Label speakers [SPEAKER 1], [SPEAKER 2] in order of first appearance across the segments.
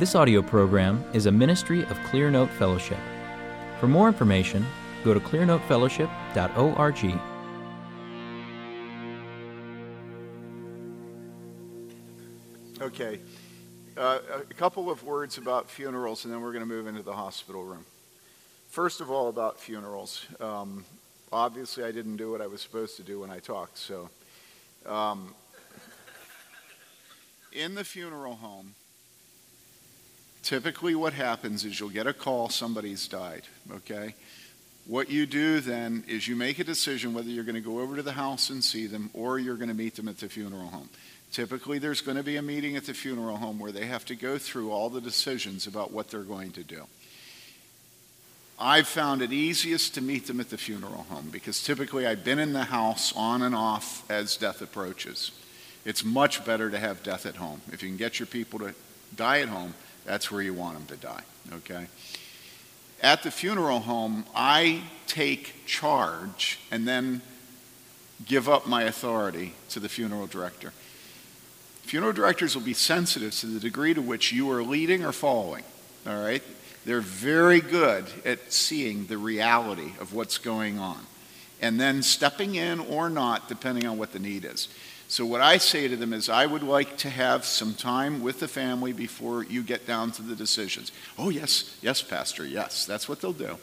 [SPEAKER 1] This audio program is a ministry of Clearnote Fellowship. For more information, go to clearnotefellowship.org.
[SPEAKER 2] Okay. Uh, a couple of words about funerals, and then we're going to move into the hospital room. First of all, about funerals. Um, obviously, I didn't do what I was supposed to do when I talked. So, um, in the funeral home, typically what happens is you'll get a call somebody's died, okay? What you do then is you make a decision whether you're going to go over to the house and see them or you're going to meet them at the funeral home. Typically, there's going to be a meeting at the funeral home where they have to go through all the decisions about what they're going to do. I've found it easiest to meet them at the funeral home because typically I've been in the house on and off as death approaches. It's much better to have death at home. If you can get your people to die at home, that's where you want them to die, okay? At the funeral home, I take charge and then give up my authority to the funeral director. Funeral directors will be sensitive to the degree to which you are leading or following. All right? They're very good at seeing the reality of what's going on and then stepping in or not, depending on what the need is. So, what I say to them is, I would like to have some time with the family before you get down to the decisions. Oh, yes, yes, Pastor, yes, that's what they'll do.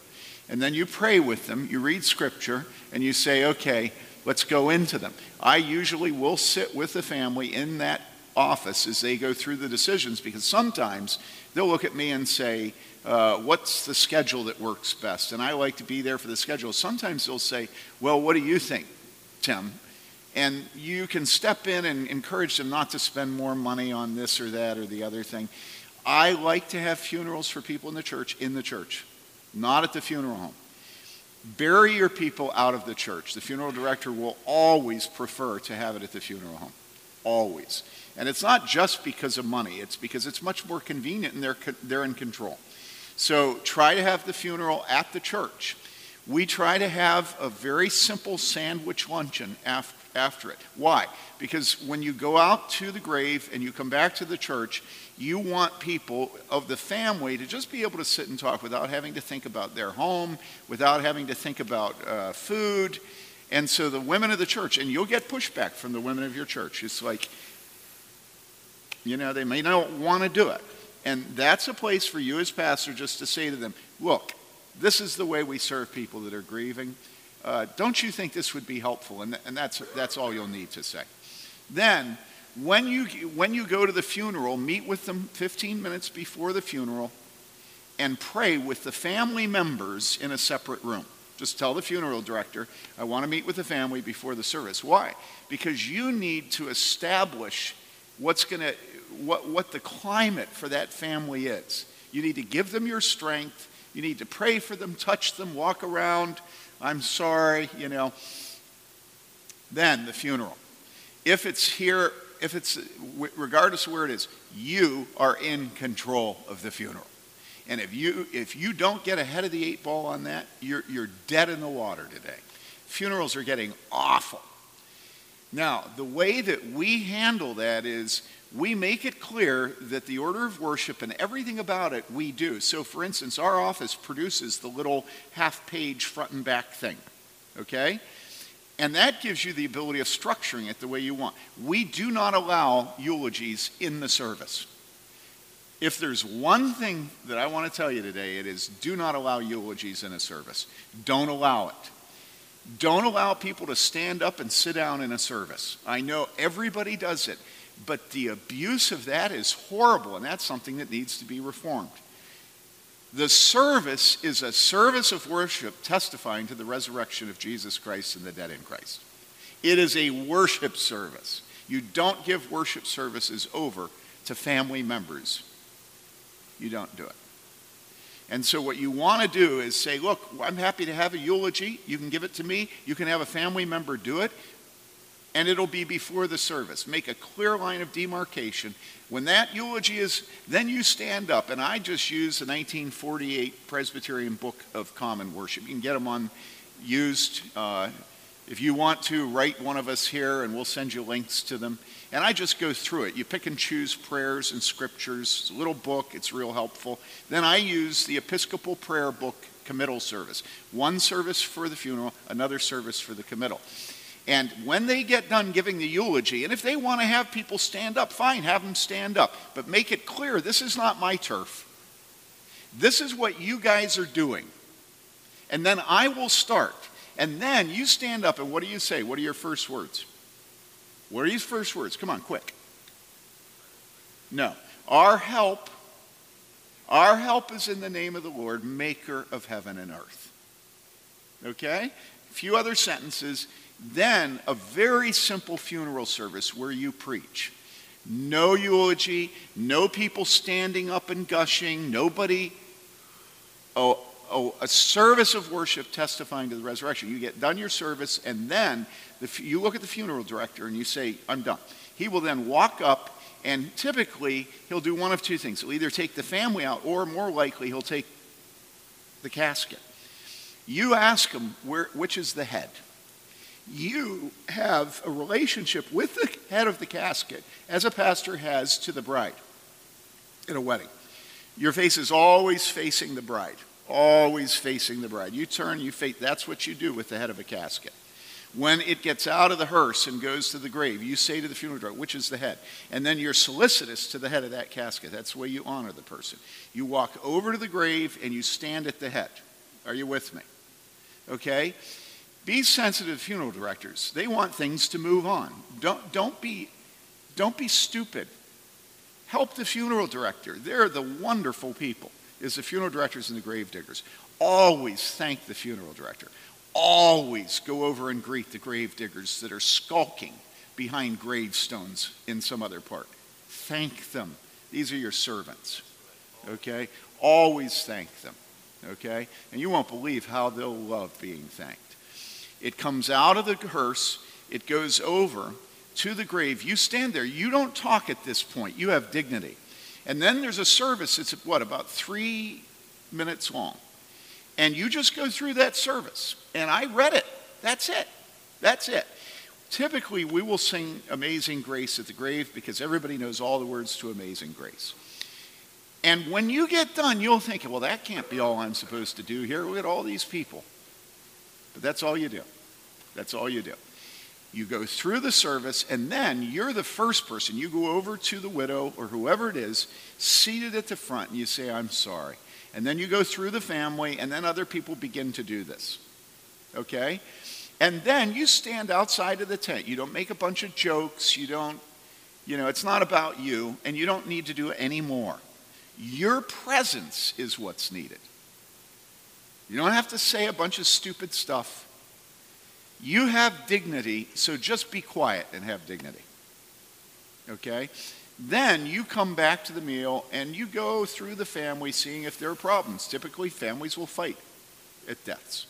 [SPEAKER 2] And then you pray with them, you read scripture, and you say, okay, let's go into them. I usually will sit with the family in that office as they go through the decisions because sometimes they'll look at me and say, uh, What's the schedule that works best? And I like to be there for the schedule. Sometimes they'll say, Well, what do you think, Tim? And you can step in and encourage them not to spend more money on this or that or the other thing. I like to have funerals for people in the church in the church, not at the funeral home. Bury your people out of the church. The funeral director will always prefer to have it at the funeral home. Always. And it's not just because of money, it's because it's much more convenient and they're, they're in control. So try to have the funeral at the church. We try to have a very simple sandwich luncheon after, it. Why? Because when you go out to the grave and you come back to the church, you want people of the family to just be able to sit and talk without having to think about their home, without having to think about uh, food. And so the women of the church, and you'll get pushback from the women of your church. It's like, you know, they may not want to do it. And that's a place for you as pastor just to say to them, look, this is the way we serve people that are grieving. Uh, don't you think this would be helpful? And, and that's, that's all you'll need to say. Then, when you, when you go to the funeral, meet with them 15 minutes before the funeral and pray with the family members in a separate room. Just tell the funeral director, I want to meet with the family before the service. Why? Because you need to establish what's going to what, what the climate for that family is. You need to give them your strength. You need to pray for them, touch them, walk around. I'm sorry, you know. Then the funeral. If it's here, if it's, regardless of where it is, you are in control of the funeral. And if you, if you don't get ahead of the eight ball on that, you're, you're dead in the water today. Funerals are getting awful. Now, the way that we handle that is we make it clear that the order of worship and everything about it we do. So, for instance, our office produces the little half page front and back thing, okay? And that gives you the ability of structuring it the way you want. We do not allow eulogies in the service. If there's one thing that I want to tell you today, it is do not allow eulogies in a service. Don't allow it. Don't allow people to stand up and sit down in a service. I know everybody does it. But the abuse of that is horrible, and that's something that needs to be reformed. The service is a service of worship testifying to the resurrection of Jesus Christ and the dead in Christ. It is a worship service. You don't give worship services over to family members. You don't do it. And so, what you want to do is say, Look, I'm happy to have a eulogy. You can give it to me. You can have a family member do it and it'll be before the service. Make a clear line of demarcation. When that eulogy is, then you stand up. And I just use the 1948 Presbyterian Book of Common Worship. You can get them on used. Uh, If you want to, write one of us here and we'll send you links to them. And I just go through it. You pick and choose prayers and scriptures. Little book, it's real helpful. Then I use the Episcopal Prayer Book committal service one service for the funeral, another service for the committal. And when they get done giving the eulogy, and if they want to have people stand up, fine, have them stand up. But make it clear this is not my turf. This is what you guys are doing. And then I will start. And then you stand up, and what do you say? What are your first words? What are your first words? Come on, quick. No. Our help, our help is in the name of the Lord, maker of heaven and earth. Okay? A few other sentences. Then a very simple funeral service where you preach. No eulogy, no people standing up and gushing, nobody. Oh, oh, a service of worship testifying to the resurrection. You get done your service, and then the, you look at the funeral director and you say, I'm done. He will then walk up, and typically he'll do one of two things. He'll either take the family out, or more likely, he'll take the casket. You ask him, where, which is the head? You have a relationship with the head of the casket as a pastor has to the bride in a wedding. Your face is always facing the bride, always facing the bride. You turn, you face, that's what you do with the head of a casket. When it gets out of the hearse and goes to the grave, you say to the funeral director, which is the head? And then you're solicitous to the head of that casket. That's the way you honor the person. You walk over to the grave and you stand at the head. Are you with me? Okay? Be sensitive funeral directors. They want things to move on. Don't, don't, be, don't be stupid. Help the funeral director. They're the wonderful people, is the funeral directors and the grave diggers. Always thank the funeral director. Always go over and greet the grave diggers that are skulking behind gravestones in some other part. Thank them. These are your servants. Okay? Always thank them. Okay? And you won't believe how they'll love being thanked. It comes out of the hearse, it goes over to the grave. You stand there. You don't talk at this point. You have dignity. And then there's a service. It's what, about three minutes long. And you just go through that service. And I read it. That's it. That's it. Typically, we will sing Amazing Grace at the grave because everybody knows all the words to Amazing Grace. And when you get done, you'll think, well, that can't be all I'm supposed to do here. Look at all these people. But that's all you do. That's all you do. You go through the service, and then you're the first person. You go over to the widow or whoever it is, seated at the front, and you say, I'm sorry. And then you go through the family, and then other people begin to do this. Okay? And then you stand outside of the tent. You don't make a bunch of jokes. You don't, you know, it's not about you, and you don't need to do any more. Your presence is what's needed. You don't have to say a bunch of stupid stuff. You have dignity, so just be quiet and have dignity. Okay? Then you come back to the meal and you go through the family seeing if there are problems. Typically, families will fight at deaths.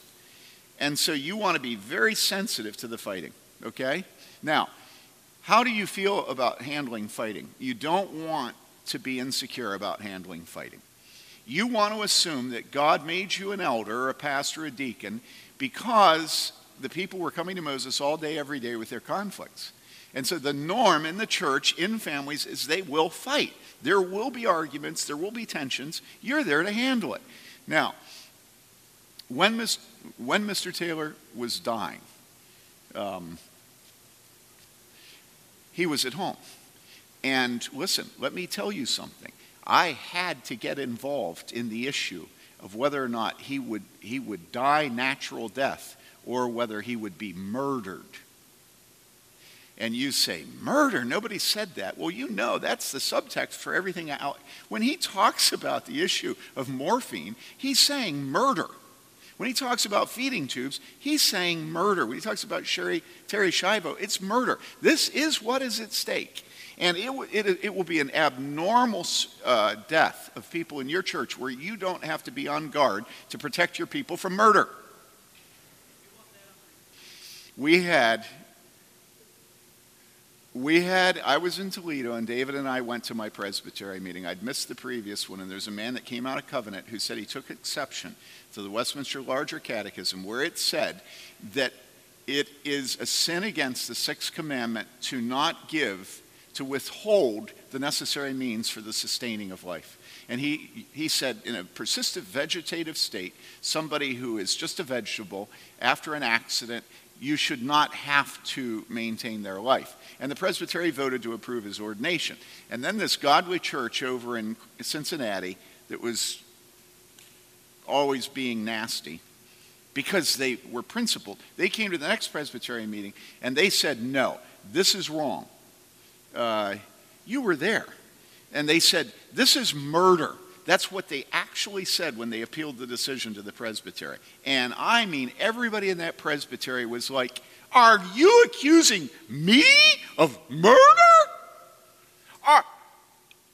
[SPEAKER 2] And so you want to be very sensitive to the fighting. Okay? Now, how do you feel about handling fighting? You don't want to be insecure about handling fighting. You want to assume that God made you an elder, a pastor, a deacon, because the people were coming to Moses all day, every day with their conflicts. And so the norm in the church, in families, is they will fight. There will be arguments, there will be tensions. You're there to handle it. Now, when, when Mr. Taylor was dying, um, he was at home. And listen, let me tell you something. I had to get involved in the issue of whether or not he would, he would die natural death or whether he would be murdered. And you say, murder? Nobody said that. Well, you know, that's the subtext for everything out. When he talks about the issue of morphine, he's saying murder. When he talks about feeding tubes, he's saying murder. When he talks about Sherry, Terri Schiavo, it's murder. This is what is at stake. And it, it, it will be an abnormal uh, death of people in your church where you don't have to be on guard to protect your people from murder. We had, we had, I was in Toledo and David and I went to my presbytery meeting. I'd missed the previous one, and there's a man that came out of covenant who said he took exception to the Westminster Larger Catechism where it said that it is a sin against the sixth commandment to not give, to withhold the necessary means for the sustaining of life. And he, he said, in a persistent vegetative state, somebody who is just a vegetable, after an accident, you should not have to maintain their life. And the presbytery voted to approve his ordination. And then this godly church over in Cincinnati that was always being nasty because they were principled. They came to the next Presbyterian meeting and they said, No, this is wrong. Uh, you were there. And they said, This is murder. That's what they actually said when they appealed the decision to the presbytery. And I mean, everybody in that presbytery was like, Are you accusing me of murder? Are,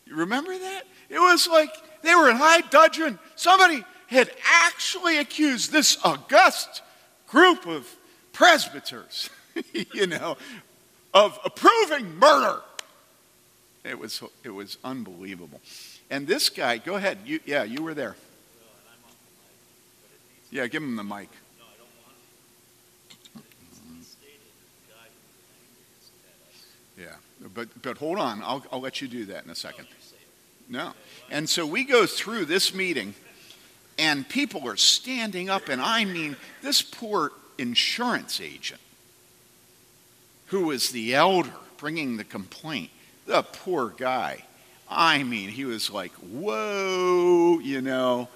[SPEAKER 2] you remember that? It was like they were in high dudgeon. Somebody had actually accused this august group of presbyters, you know, of approving murder. It was, it was unbelievable. And this guy, go ahead. You, yeah, you were there. Yeah, give him the mic. Yeah, but, but hold on. I'll, I'll let you do that in a second. No. And so we go through this meeting, and people are standing up, and I mean, this poor insurance agent who was the elder bringing the complaint, the poor guy. I mean, he was like, whoa, you know.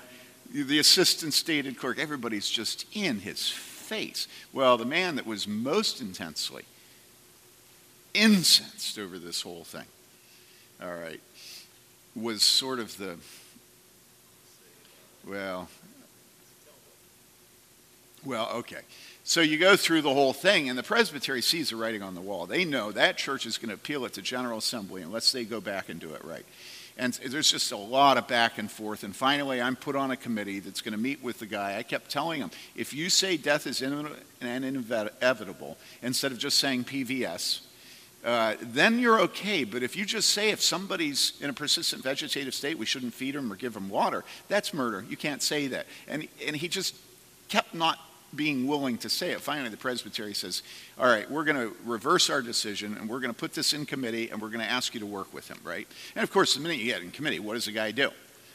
[SPEAKER 2] The assistant stated clerk, everybody's just in his face. Well, the man that was most intensely incensed over this whole thing, all right, was sort of the, well, well, okay. So you go through the whole thing, and the presbytery sees the writing on the wall. They know that church is going to appeal it to General Assembly unless they go back and do it right. And there's just a lot of back and forth. And finally, I'm put on a committee that's going to meet with the guy. I kept telling him if you say death is imminent and inevitable instead of just saying PVS, uh, then you're okay. But if you just say if somebody's in a persistent vegetative state, we shouldn't feed them or give them water, that's murder. You can't say that. And, and he just kept not being willing to say it. Finally, the presbytery says, All right, we're going to reverse our decision and we're going to put this in committee and we're going to ask you to work with him, right? And of course, the minute you get in committee, what does the guy do?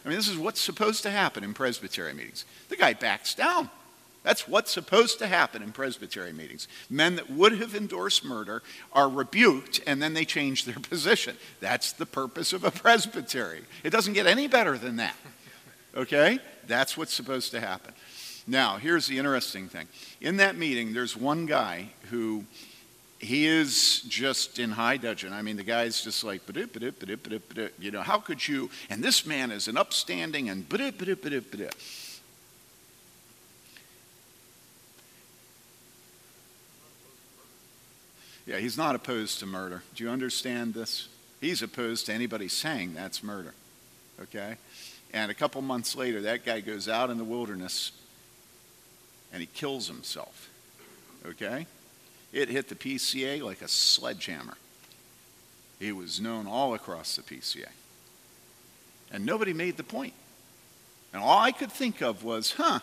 [SPEAKER 2] I mean, this is what's supposed to happen in presbytery meetings. The guy backs down. That's what's supposed to happen in presbytery meetings. Men that would have endorsed murder are rebuked and then they change their position. That's the purpose of a presbytery. It doesn't get any better than that. Okay? That's what's supposed to happen. Now, here's the interesting thing. In that meeting, there's one guy who he is just in high dudgeon. I mean, the guy's just like, you know, how could you? And this man is an upstanding and Yeah, he's not opposed to murder. Do you understand this? He's opposed to anybody saying that's murder. Okay? And a couple months later, that guy goes out in the wilderness and he kills himself. Okay? It hit the PCA like a sledgehammer. He was known all across the PCA. And nobody made the point. And all I could think of was, huh,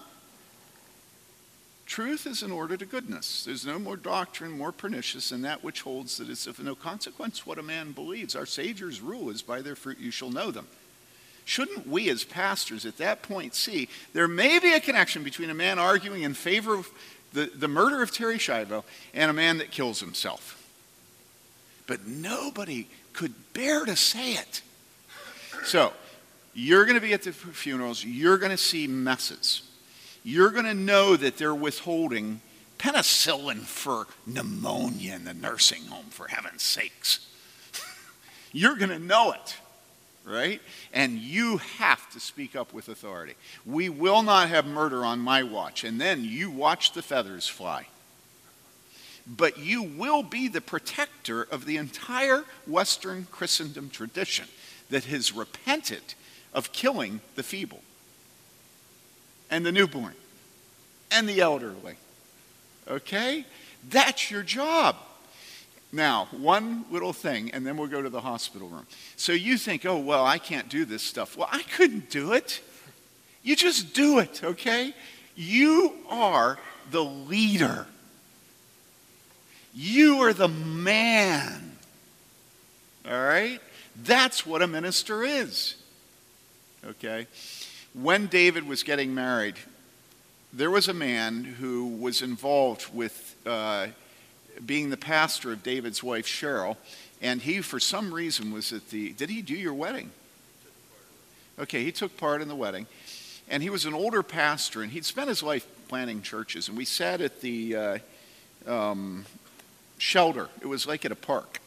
[SPEAKER 2] truth is an order to goodness. There's no more doctrine more pernicious than that which holds that it's of no consequence what a man believes. Our Savior's rule is by their fruit you shall know them. Shouldn't we as pastors at that point see there may be a connection between a man arguing in favor of the, the murder of Terri Schiavo and a man that kills himself? But nobody could bear to say it. So, you're going to be at the funerals, you're going to see messes. You're going to know that they're withholding penicillin for pneumonia in the nursing home, for heaven's sakes. you're going to know it right? And you have to speak up with authority. We will not have murder on my watch. And then you watch the feathers fly. But you will be the protector of the entire Western Christendom tradition that has repented of killing the feeble and the newborn and the elderly. Okay? That's your job. Now, one little thing, and then we'll go to the hospital room. So you think, oh, well, I can't do this stuff. Well, I couldn't do it. You just do it, okay? You are the leader. You are the man. All right? That's what a minister is. Okay? When David was getting married, there was a man who was involved with uh, being the pastor of David's wife, Cheryl, and he, for some reason, was at the. Did he do your wedding? Okay, he took part in the wedding. And he was an older pastor, and he'd spent his life planning churches. And we sat at the uh, um, shelter, it was like at a park.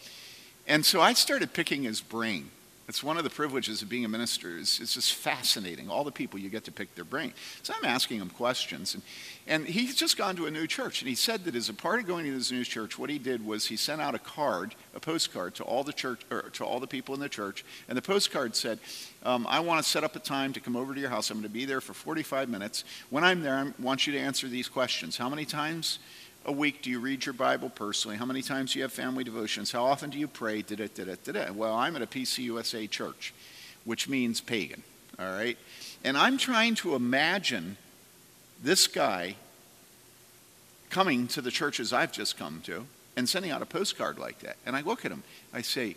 [SPEAKER 2] And so I started picking his brain. It's one of the privileges of being a minister. It's, it's just fascinating. All the people you get to pick their brain. So I'm asking him questions. And, and he's just gone to a new church. And he said that as a part of going to this new church, what he did was he sent out a card, a postcard to all the church, or to all the people in the church. And the postcard said, um, I want to set up a time to come over to your house. I'm going to be there for 45 minutes. When I'm there, I want you to answer these questions. How many times a week do you read your Bible personally? How many times do you have family devotions? How often do you pray? Did it, did it, did it? Well, I'm at a PCUSA church, which means pagan, all right? And I'm trying to imagine this guy coming to the churches I've just come to and sending out a postcard like that. And I look at him, I say,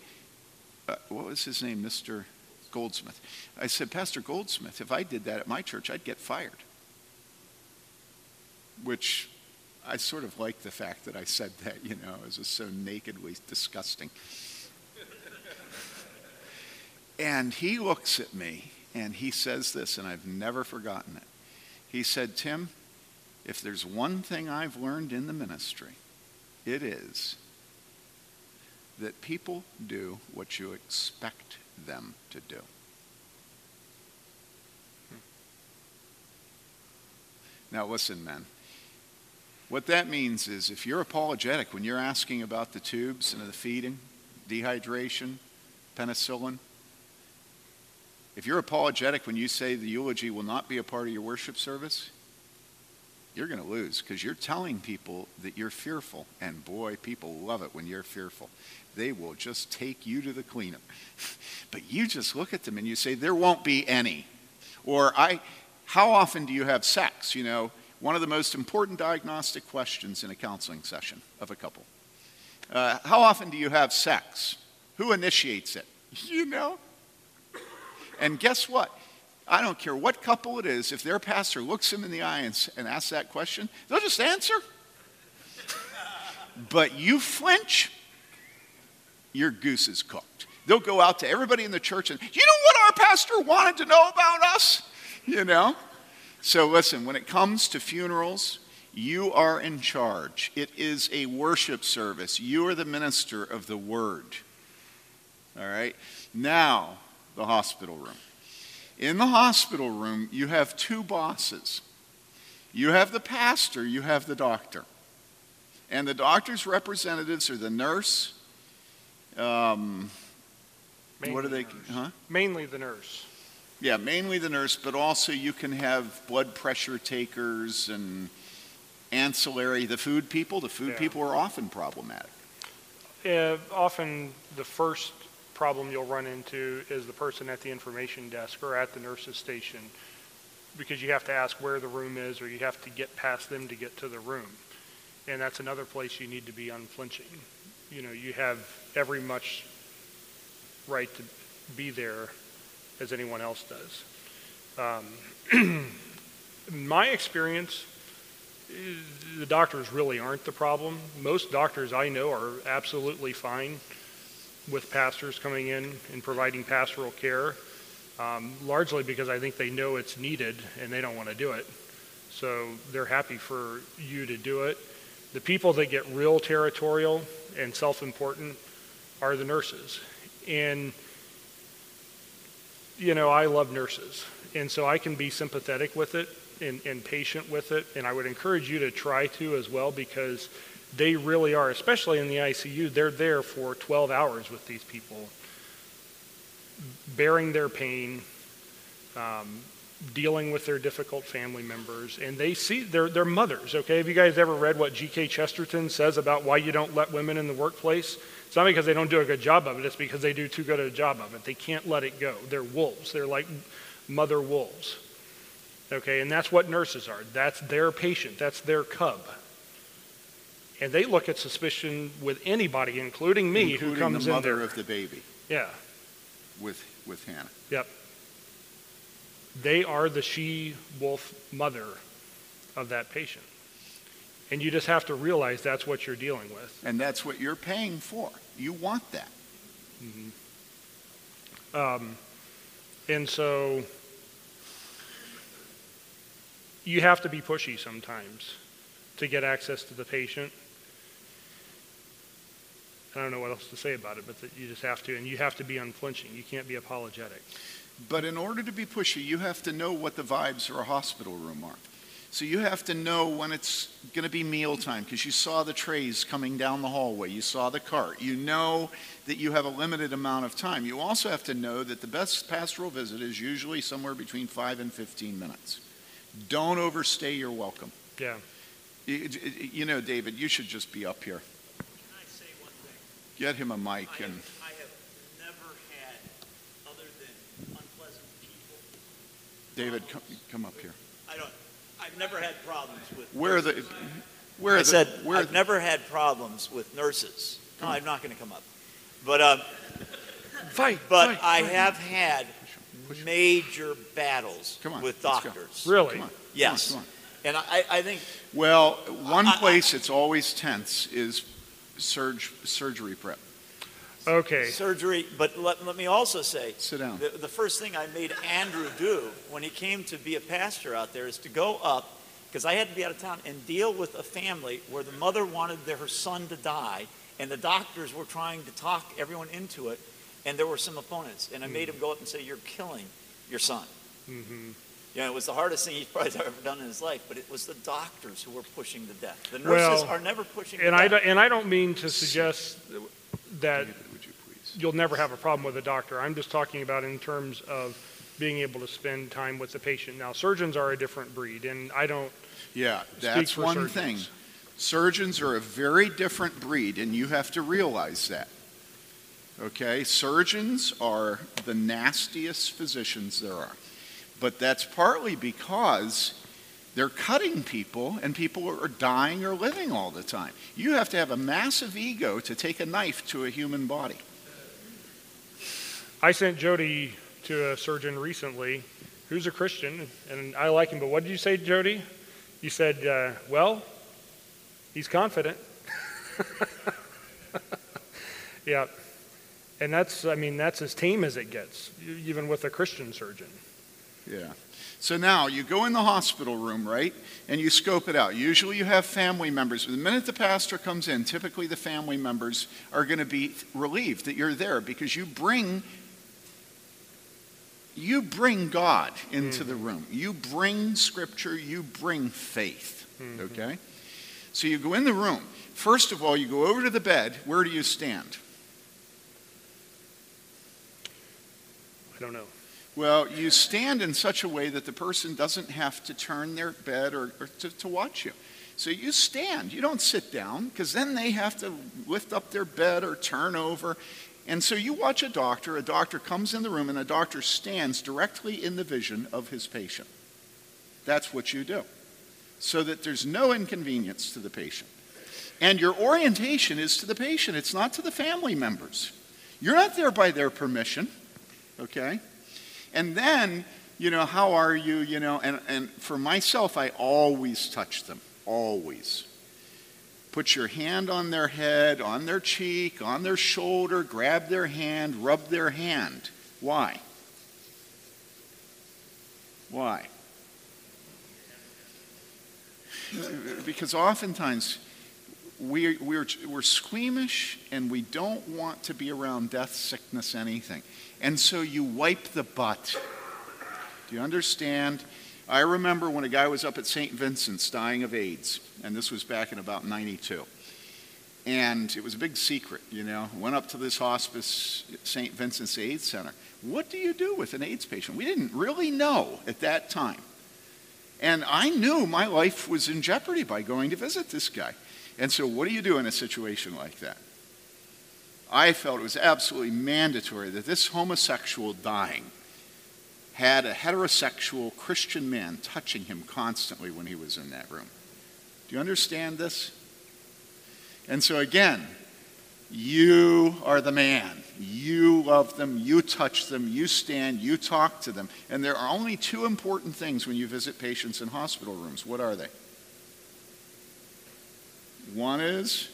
[SPEAKER 2] uh, what was his name, Mr. Goldsmith? I said, Pastor Goldsmith, if I did that at my church, I'd get fired. Which I sort of like the fact that I said that, you know, it was so nakedly disgusting. and he looks at me and he says this, and I've never forgotten it. He said, Tim, if there's one thing I've learned in the ministry, it is that people do what you expect them to do. Now, listen, men. What that means is if you're apologetic when you're asking about the tubes and the feeding, dehydration, penicillin, if you're apologetic when you say the eulogy will not be a part of your worship service, you're going to lose because you're telling people that you're fearful. And boy, people love it when you're fearful. They will just take you to the cleanup. but you just look at them and you say, there won't be any. Or, I, how often do you have sex? You know, one of the most important diagnostic questions in a counseling session of a couple. Uh, how often do you have sex? Who initiates it? You know? And guess what? I don't care what couple it is, if their pastor looks them in the eye and, and asks that question, they'll just answer. but you flinch, your goose is cooked. They'll go out to everybody in the church and, you know what our pastor wanted to know about us? You know? So, listen, when it comes to funerals, you are in charge. It is a worship service. You are the minister of the word. All right? Now, the hospital room. In the hospital room, you have two bosses you have the pastor, you have the doctor. And the doctor's representatives are the nurse. Um, what are they?
[SPEAKER 3] Huh? Mainly the nurse.
[SPEAKER 2] Yeah, mainly the nurse, but also you can have blood pressure takers and ancillary, the food people. The food yeah. people are often problematic.
[SPEAKER 3] Uh, often the first problem you'll run into is the person at the information desk or at the nurse's station because you have to ask where the room is or you have to get past them to get to the room. And that's another place you need to be unflinching. You know, you have every much right to be there as anyone else does. Um, my experience, the doctors really aren't the problem. Most doctors I know are absolutely fine with pastors coming in and providing pastoral care, um, largely because I think they know it's needed and they don't want to do it. So they're happy for you to do it. The people that get real territorial and self important are the nurses. And you know, I love nurses, and so I can be sympathetic with it and, and, patient with it, and I would encourage you to try to as well because they really are, especially in the ICU, they're there for 12 hours with these people, bearing their pain, um, dealing with their difficult family members, and they see they're, they're mothers, okay? Have you guys ever read what G.K. Chesterton says about why you don't let women in the workplace? It's not because they don't do a good job of it, it's because they do too good a job of it. They can't let it go. They're wolves, they're like mother wolves. Okay, and that's what nurses are. That's their patient, that's their cub. And they look at suspicion with anybody, including me,
[SPEAKER 2] including
[SPEAKER 3] who comes
[SPEAKER 2] the
[SPEAKER 3] in
[SPEAKER 2] mother
[SPEAKER 3] there.
[SPEAKER 2] of the baby
[SPEAKER 3] Yeah,
[SPEAKER 2] with, with Hannah.
[SPEAKER 3] yep. They are the she-wolf mother of that patient. And you just have to realize that's what you're dealing with.
[SPEAKER 2] And that's what you're paying for. You want that.
[SPEAKER 3] Um, and so you have to be pushy sometimes to get access to the patient. I don't know what else to say about it, but that you just have to, and you have to be unflinching. You can't be apologetic.
[SPEAKER 2] But in order to be pushy, you have to know what the vibes of a hospital room are. So you have to know when it's going to be mealtime because you saw the trays coming down the hallway. You saw the cart. You know that you have a limited amount of time. You also have to know that the best pastoral visit is usually somewhere between 5 and 15 minutes. Don't overstay your welcome.
[SPEAKER 3] Yeah.
[SPEAKER 2] You, you know, David, you should just be up here.
[SPEAKER 4] Can I say one thing?
[SPEAKER 2] Get him a mic
[SPEAKER 4] I
[SPEAKER 2] and
[SPEAKER 4] have, I have never had, other than unpleasant people,
[SPEAKER 2] David, come, come up here.
[SPEAKER 4] I don't, I've never had problems with.
[SPEAKER 2] Where are the, where are
[SPEAKER 4] I
[SPEAKER 2] the,
[SPEAKER 4] said,
[SPEAKER 2] where
[SPEAKER 4] I've
[SPEAKER 2] the-
[SPEAKER 4] never had problems with nurses. No, I'm not gonna come up. But, um,
[SPEAKER 3] Fight.
[SPEAKER 4] but
[SPEAKER 3] fight,
[SPEAKER 4] I
[SPEAKER 3] fight.
[SPEAKER 4] have had major battles
[SPEAKER 2] Come on,
[SPEAKER 4] with doctors.
[SPEAKER 3] Really?
[SPEAKER 2] Come on, come
[SPEAKER 4] Yes.
[SPEAKER 2] on, come on.
[SPEAKER 4] And I, I think,
[SPEAKER 2] Well, one
[SPEAKER 4] I- I-
[SPEAKER 2] place it's always tense is surge, surgery prep.
[SPEAKER 3] Okay.
[SPEAKER 4] surgery, but let, let me also say,
[SPEAKER 2] Sit down.
[SPEAKER 4] The, the first thing I made Andrew do when he came to be a pastor out there is to go up, because I had to be out of town, and deal with a family where the mother wanted their, her son to die, and the doctors were trying to talk everyone into it, and there were some opponents. And I made him go up and say, You're killing your son.
[SPEAKER 3] Mm-hmm.
[SPEAKER 4] You know, it was the hardest thing he's probably ever done in his life, but it was the doctors who were pushing the death. The nurses
[SPEAKER 3] Well,
[SPEAKER 4] are never pushing to
[SPEAKER 3] And I,
[SPEAKER 4] death.
[SPEAKER 3] don't- and I don't mean to suggest that
[SPEAKER 2] David, would you please?
[SPEAKER 3] You'll never have a problem with a doctor. I'm just talking about in terms of being able to spend time with the patient. Now, surgeons are a different breed, and I don't
[SPEAKER 2] Yeah, that's one
[SPEAKER 3] surgeons.
[SPEAKER 2] thing. Surgeons are a very different breed, and you have to realize that. Okay? Surgeons are the nastiest physicians there are. But that's partly because they're cutting people, and people are dying or living all the time. You have to have a massive ego to take a knife to a human body.
[SPEAKER 3] I sent Jody to a surgeon recently who's a Christian, and I like him. But what did you say, Jody? You said, uh, well, he's confident. yeah. And that's, I mean, that's as tame as it gets, even with a Christian surgeon.
[SPEAKER 2] Yeah. So now you go in the hospital room, right? And you scope it out. Usually you have family members. The minute the pastor comes in, typically the family members are going to be relieved that you're there because you bring you bring God into mm-hmm. the room. You bring scripture, you bring faith. Mm-hmm. Okay? So you go in the room. First of all, you go over to the bed. Where do you stand?
[SPEAKER 3] I don't know.
[SPEAKER 2] Well, you stand in such a way that the person doesn't have to turn their bed or, or to, to watch you. So you stand. You don't sit down because then they have to lift up their bed or turn over. And so you watch a doctor. A doctor comes in the room and a doctor stands directly in the vision of his patient. That's what you do. So that there's no inconvenience to the patient. And your orientation is to the patient, it's not to the family members. You're not there by their permission, okay? And then, you know, how are you, you know, and, and for myself, I always touch them, always. Put your hand on their head, on their cheek, on their shoulder, grab their hand, rub their hand. Why? Why? Because oftentimes we, we're, we're squeamish and we don't want to be around death, sickness, anything. And so you wipe the butt. Do you understand? I remember when a guy was up at St. Vincent's dying of AIDS, and this was back in about 92. And it was a big secret, you know. Went up to this hospice, St. Vincent's AIDS Center. What do you do with an AIDS patient? We didn't really know at that time. And I knew my life was in jeopardy by going to visit this guy. And so, what do you do in a situation like that? I felt it was absolutely mandatory that this homosexual dying had a heterosexual Christian man touching him constantly when he was in that room. Do you understand this? And so, again, you are the man. You love them, you touch them, you stand, you talk to them. And there are only two important things when you visit patients in hospital rooms. What are they? One is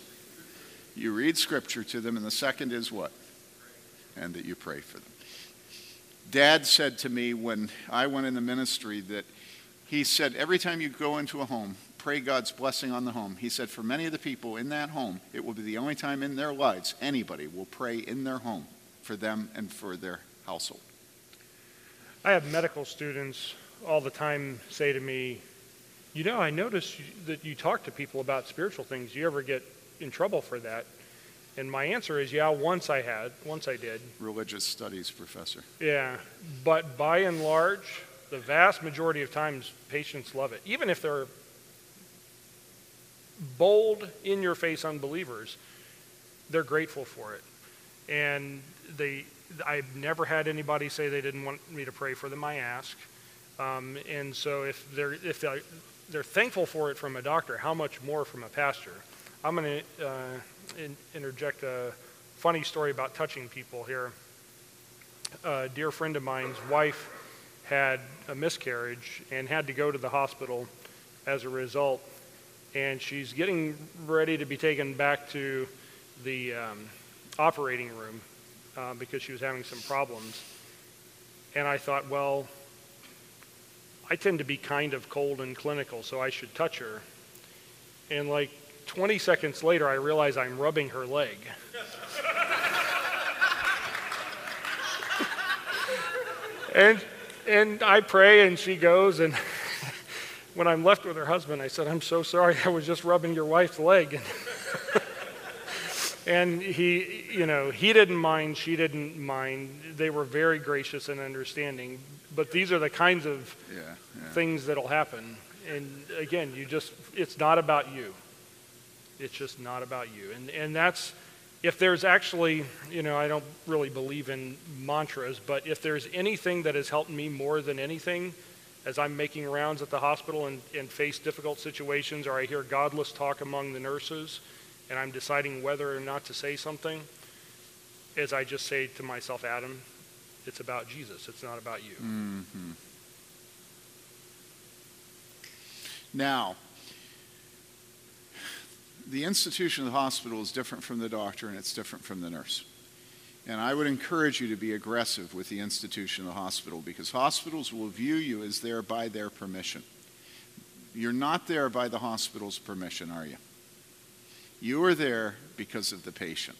[SPEAKER 2] you read scripture to them, and the second is what? And that you pray for them. Dad said to me when I went in the ministry that he said, every time you go into a home, pray God's blessing on the home. He said, for many of the people in that home, it will be the only time in their lives anybody will pray in their home for them and for their household.
[SPEAKER 3] I have medical students all the time say to me, You know, I notice that you talk to people about spiritual things. You ever get in trouble for that? And my answer is, Yeah, once I had, once I did.
[SPEAKER 2] Religious studies professor.
[SPEAKER 3] Yeah, but by and large, the vast majority of times, patients love it. Even if they're bold, in your face unbelievers, they're grateful for it. And they, I've never had anybody say they didn't want me to pray for them. I ask. Um, and so if they're, if they're, they're thankful for it from a doctor, how much more from a pastor? I'm going to uh, in, interject a funny story about touching people here. A dear friend of mine's wife had a miscarriage and had to go to the hospital as a result. And she's getting ready to be taken back to the um, operating room uh, because she was having some problems. And I thought, well, I tend to be kind of cold and clinical, so I should touch her. And like 20 seconds later, I realize I'm rubbing her leg. and, and I pray, and she goes, and when I'm left with her husband, I said, I'm so sorry, I was just rubbing your wife's leg. and he, you know, he didn't mind, she didn't mind. They were very gracious and understanding. But these are the kinds of yeah, yeah. things that'll happen. And again, you just, it's not about you. It's just not about you. And, and that's, if there's actually, you know, I don't really believe in mantras, but if there's anything that has helped me more than anything as I'm making rounds at the hospital and, and face difficult situations or I hear godless talk among the nurses and I'm deciding whether or not to say something, as I just say to myself, Adam, it's about Jesus. It's not about you.
[SPEAKER 2] Mm-hmm. Now, the institution of the hospital is different from the doctor and it's different from the nurse. And I would encourage you to be aggressive with the institution of the hospital because hospitals will view you as there by their permission. You're not there by the hospital's permission, are you? You are there because of the patient.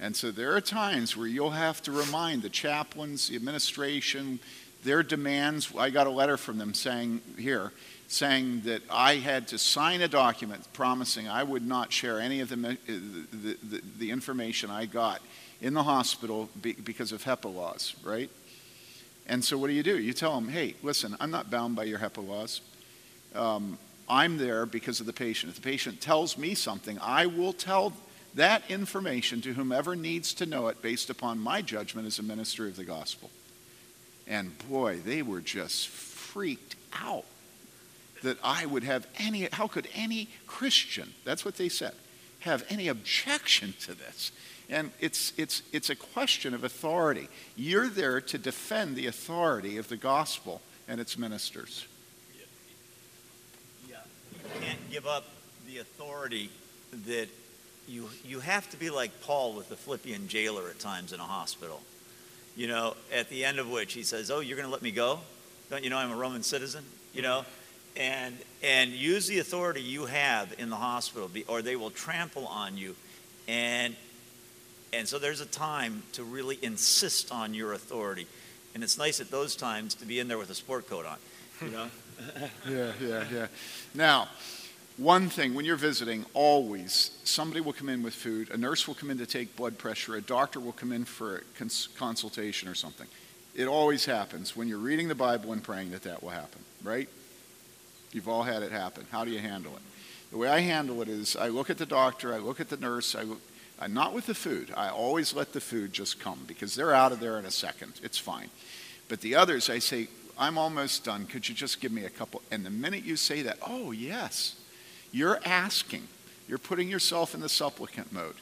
[SPEAKER 2] And so there are times where you'll have to remind the chaplains, the administration, their demands. I got a letter from them saying, here, saying that I had to sign a document promising I would not share any of the, the, the, the information I got in the hospital because of HIPAA laws, right? And so what do you do? You tell them, hey, listen, I'm not bound by your HIPAA laws. Um, I'm there because of the patient. If the patient tells me something, I will tell that information to whomever needs to know it based upon my judgment as a minister of the gospel. And boy, they were just freaked out that I would have any, how could any Christian, that's what they said, have any objection to this? And it's, it's, it's a question of authority. You're there to defend the authority of the gospel and its ministers.
[SPEAKER 4] Yeah. You can't give up the authority that you, you have to be like Paul with the Philippian jailer at times in a hospital. You know, at the end of which he says, Oh, you're going to let me go? Don't you know I'm a Roman citizen? You know? And and use the authority you have in the hospital or they will trample on you. And and so there's a time to really insist on your authority. And it's nice at those times to be in there with a sport coat on you know?
[SPEAKER 2] Yeah yeah yeah. Now one thing when you're visiting always somebody will come in with food a nurse will come in to take blood pressure a doctor will come in for a cons- consultation or something. It always happens. When you're reading the bible and praying that that will happen right You've all had it happen. How do you handle it? The way I handle it is I look at the doctor, I look at the nurse, I look, I'm not with the food. I always let the food just come because they're out of there in a second. It's fine. But the others, I say, I'm almost done. Could you just give me a couple? And the minute you say that, oh, yes, you're asking. You're putting yourself in the supplicant mode.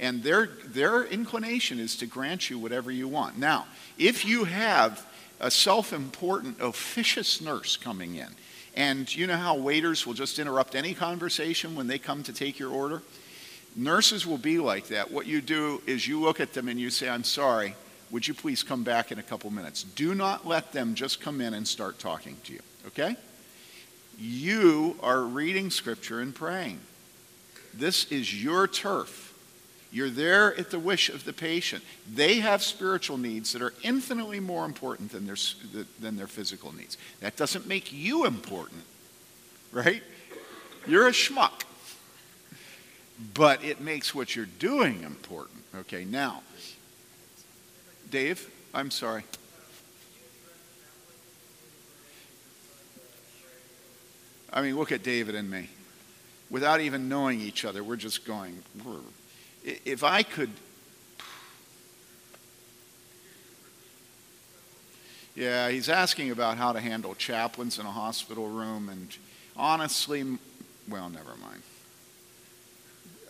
[SPEAKER 2] And their, their inclination is to grant you whatever you want. Now, if you have a self important, officious nurse coming in, and you know how waiters will just interrupt any conversation when they come to take your order? Nurses will be like that. What you do is you look at them and you say, I'm sorry, would you please come back in a couple minutes? Do not let them just come in and start talking to you, okay? You are reading scripture and praying. This is your turf. You're there at the wish of the patient. They have spiritual needs that are infinitely more important than their, than their physical needs. That doesn't make you important, right? You're a schmuck. But it makes what you're doing important. Okay, now, Dave, I'm sorry. I mean, look at David and me. Without even knowing each other, we're just going, if I could. Yeah, he's asking about how to handle chaplains in a hospital room, and honestly, well, never mind.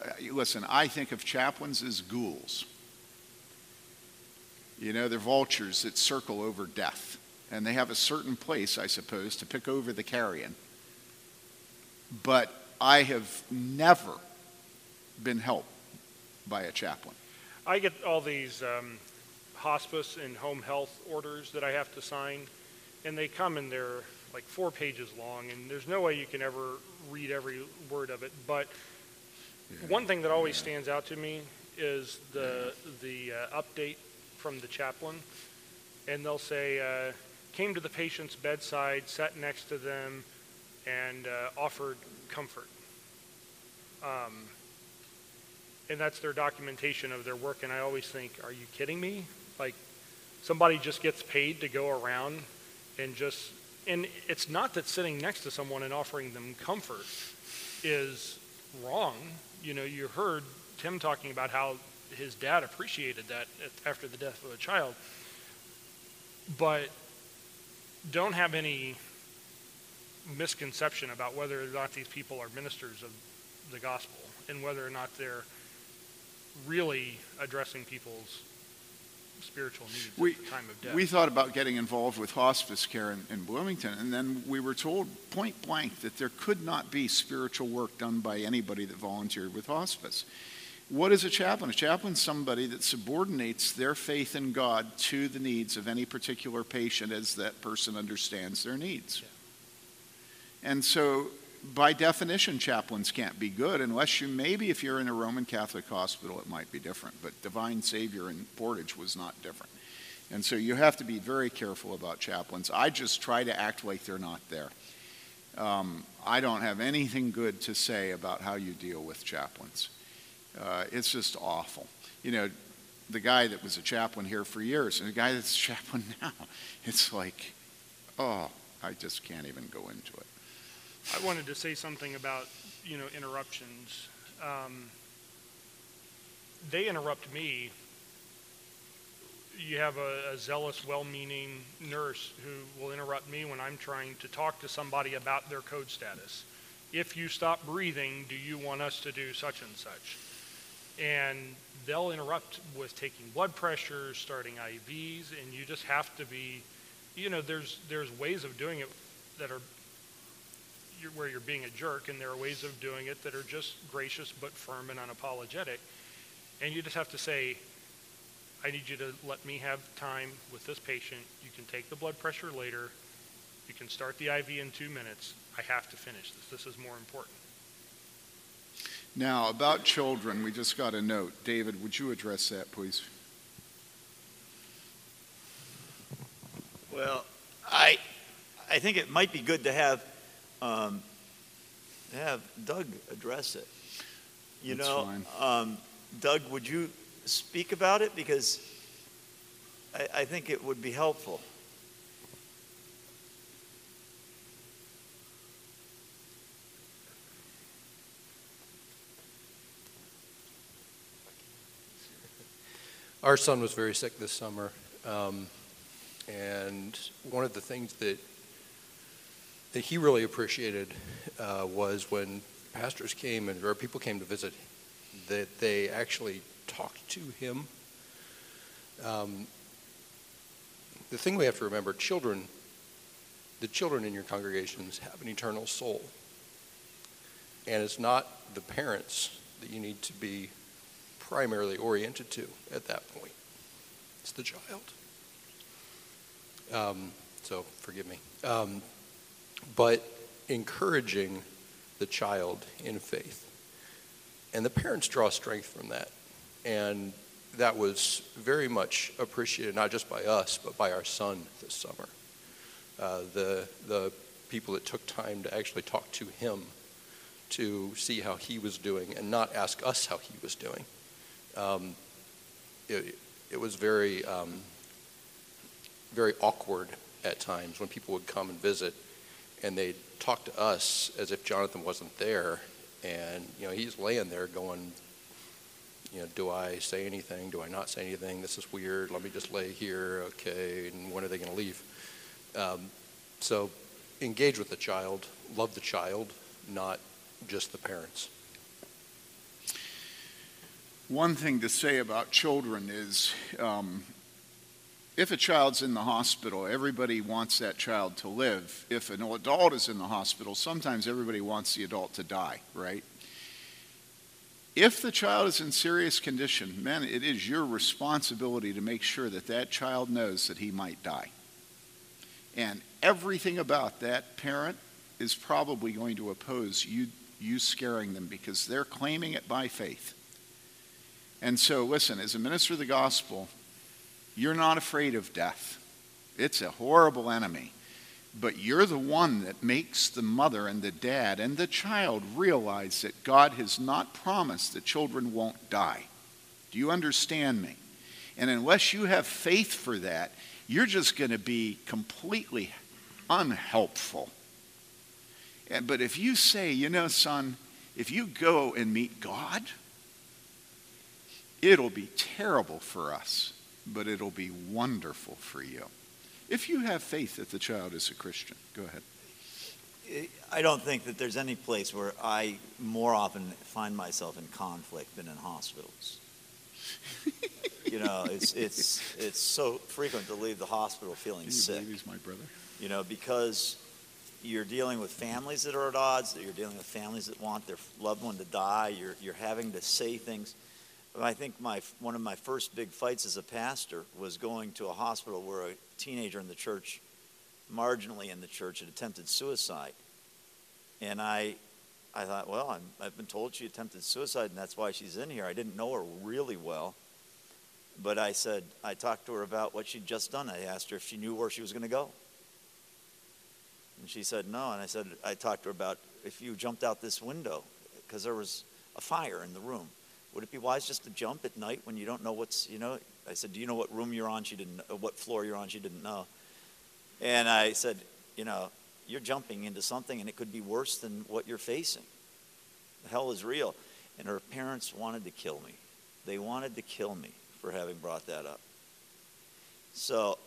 [SPEAKER 2] Uh, listen, I think of chaplains as ghouls. You know, they're vultures that circle over death, and they have a certain place, I suppose, to pick over the carrion. But I have never been helped by a chaplain.
[SPEAKER 3] I get all these um, hospice and home health orders that I have to sign, and they come in they're like four pages long, and there's no way you can ever read every word of it. But yeah. one thing that always yeah. stands out to me is the the uh, update from the chaplain, and they'll say, uh, "Came to the patient's bedside, sat next to them, and uh, offered comfort." Um, and that's their documentation of their work. And I always think, are you kidding me? Like, somebody just gets paid to go around and just, and it's not that sitting next to someone and offering them comfort is wrong. You know, you heard Tim talking about how his dad appreciated that after the death of a child. But don't have any misconception about whether or not these people are ministers of the gospel and whether or not they're really addressing people's spiritual needs we, at the time of death.
[SPEAKER 2] We thought about getting involved with hospice care in, in, Bloomington, and then we were told point blank that there could not be spiritual work done by anybody that volunteered with hospice. What is a chaplain? A chaplain is somebody that subordinates their faith in God to the needs of any particular patient as that person understands their needs. Yeah. And so by definition, chaplains can't be good unless you, maybe if you're in a Roman Catholic hospital, it might be different. But Divine Savior in Portage was not different. And so you have to be very careful about chaplains. I just try to act like they're not there. Um, I don't have anything good to say about how you deal with chaplains. Uh, it's just awful. You know, the guy that was a chaplain here for years and the guy that's a chaplain now, it's like, oh, I just can't even go into it.
[SPEAKER 3] I wanted to say something about, you know, interruptions. Um, they interrupt me. You have a, a zealous, well meaning nurse who will interrupt me when I'm trying to talk to somebody about their code status. If you stop breathing, do you want us to do such and such? And they'll interrupt with taking blood pressures, starting IVs, and you just have to be, you know, there's, there's ways of doing it that you're, where you're being a jerk, and there are ways of doing it that are just gracious but firm and unapologetic. And you just have to say, I need you to let me have time with this patient. You can take the blood pressure later. You can start the IV in two minutes. I have to finish this. This is more important.
[SPEAKER 2] Now, about children, we just got a note. David, would you address that, please?
[SPEAKER 4] Well, I, I think it might be good to have um, have Doug address it. You
[SPEAKER 2] That's
[SPEAKER 4] know, um, Doug, would you speak about it because I, I think it would be helpful.
[SPEAKER 5] Our son was very sick this summer, um, and one of the things that that he really appreciated uh, was when pastors came and or people came to visit, that they actually talked to him. Um, the thing we have to remember, children, the children in your congregations have an eternal soul. And it's not the parents that you need to be primarily oriented to at that point. It's the child. Um, so forgive me. Um, but encouraging the child in faith. And the parents draw strength from that. And that was very much appreciated, not just by us, but by our son this summer. Uh, the, the people that took time to actually talk to him to see how he was doing and not ask us how he was doing. Um, it, it was very, um, very awkward at times when people would come and visit and they'd talk to us as if Jonathan wasn't there. And, you know, he's laying there going, you know, do I say anything? Do I not say anything? This is weird. Let me just lay here. Okay. And when are they going to leave? Um, so engage with the child, love the child, not just the parents.
[SPEAKER 2] One thing to say about children is um, if a child's in the hospital, everybody wants that child to live. If an adult is in the hospital, sometimes everybody wants the adult to die, right? If the child is in serious condition, man, it is your responsibility to make sure that that child knows that he might die. And everything about that parent is probably going to oppose you, you scaring them because they're claiming it by faith. And so, listen, as a minister of the gospel, you're not afraid of death. It's a horrible enemy. But you're the one that makes the mother and the dad and the child realize that God has not promised that children won't die. Do you understand me? And unless you have faith for that, you're just going to be completely unhelpful. But if you say, you know, son, if you go and meet God, it'll be terrible for us but it'll be wonderful for you. If you have faith that the child is a Christian, go ahead.
[SPEAKER 4] I don't think that there's any place where I more often find myself in conflict than in hospitals. you know, it's it's it's so frequent to leave the hospital feeling
[SPEAKER 2] Can you
[SPEAKER 4] sick.
[SPEAKER 2] He's my brother.
[SPEAKER 4] You know, because you're dealing with families that are at odds. That you're dealing with families that want their loved one to die. You're you're having to say things I think my, one of my first big fights as a pastor was going to a hospital where a teenager in the church, marginally in the church, had attempted suicide. And I, I thought, well, I'm, I've been told she attempted suicide, and that's why she's in here. I didn't know her really well. But I said, I talked to her about what she'd just done. I asked her if she knew where she was going to go. And she said, no. And I said, I talked to her about if you jumped out this window, because there was a fire in the room. Would it be wise just to jump at night when you don't know what's, you know? I said, Do you know what room you're on? She didn't, what floor you're on? She didn't know. And I said, You know, you're jumping into something and it could be worse than what you're facing. The hell is real. And her parents wanted to kill me. They wanted to kill me for having brought that up. So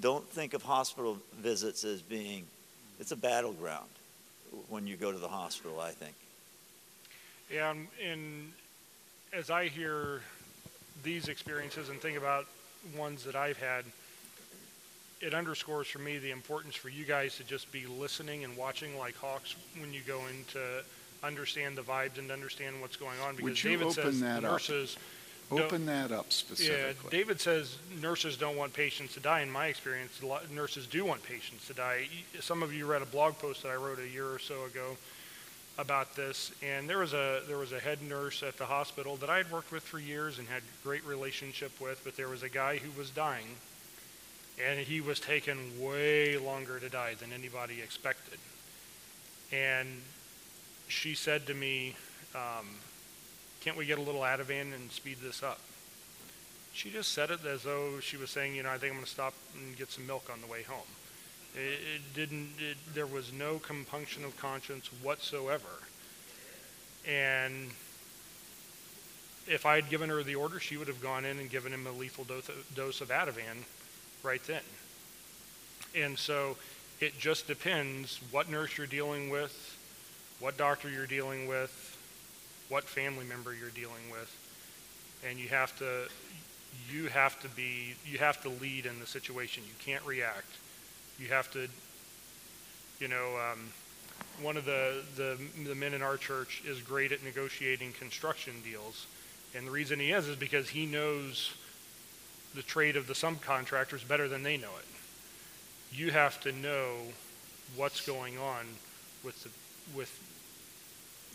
[SPEAKER 4] don't think of hospital visits as being, it's a battleground when you go to the hospital, I think.
[SPEAKER 3] Yeah, and as I hear these experiences and think about ones that I've had, it underscores for me the importance for you guys to just be listening and watching like hawks when you go in to understand the vibes and understand what's going on. Because David
[SPEAKER 2] open
[SPEAKER 3] says nurses.
[SPEAKER 2] Open that up specifically.
[SPEAKER 3] Yeah, David says nurses don't want patients to die. In my experience, nurses do want patients to die. Some of you read a blog post that I wrote a year or so ago about this, and there was a there was a head nurse at the hospital that I had worked with for years and had great relationship with, but there was a guy who was dying, and he was taking way longer to die than anybody expected. And she said to me, um, "Can't we get a little Ativan and speed this up?" She just said it as though she was saying, "You know, I think I'm going to stop and get some milk on the way home." It, it didn't. It, there was no compunction of conscience whatsoever. And if I had given her the order, she would have gone in and given him a lethal dose dose of Ativan right then. And so it just depends what nurse you're dealing with, what doctor you're dealing with, what family member you're dealing with, and you have to you have to be you have to lead in the situation. You can't react. You have to you know um, one of the, the the men in our church is great at negotiating construction deals, and the reason he is is because he knows the trade of the subcontractors better than they know it. You have to know what's going on with the with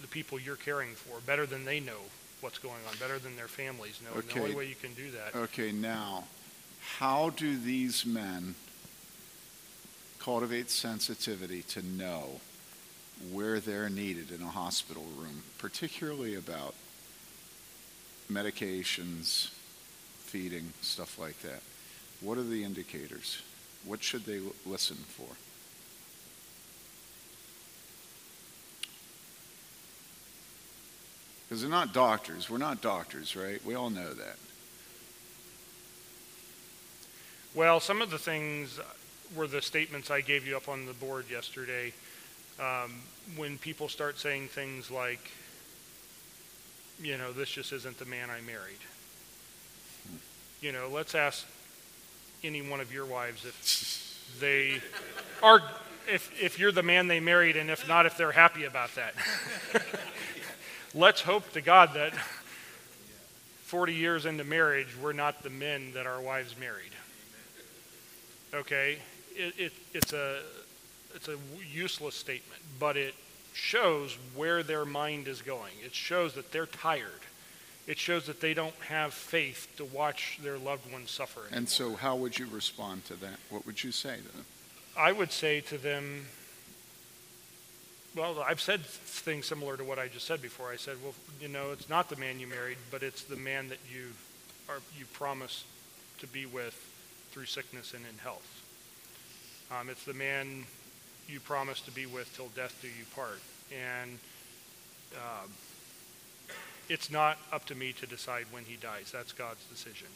[SPEAKER 3] the people you're caring for better than they know what's going on, better than their families know. And the only way you can do that
[SPEAKER 2] Okay, now, how do these men cultivate sensitivity to know where they're needed in a hospital room, particularly about medications, feeding, stuff like that? What are the indicators? What should they l- listen for? Because they're not doctors. We're not doctors, right? We all know that.
[SPEAKER 3] Well, some of the things were the statements I gave you up on the board yesterday. Um, when people start saying things like, you know, this just isn't the man I married. You know, let's ask any one of your wives if they are, if, if you're the man they married, and if not, if they're happy about that. let's hope to God that 40 years into marriage, we're not the men that our wives married okay it, it, it's a it's a useless statement but it shows where their mind is going it shows that they're tired it shows that they don't have faith to watch their loved ones suffer anymore.
[SPEAKER 2] And so, how would you respond to that? What would you say to them?
[SPEAKER 3] I would say to them, well, I've said things similar to what I just said before. I said, well, you know, it's not the man you married, but it's the man that you are you promised to be with through sickness and in health. Um, it's the man you promised to be with till death do you part, and um, it's not up to me to decide when he dies. That's God's decision,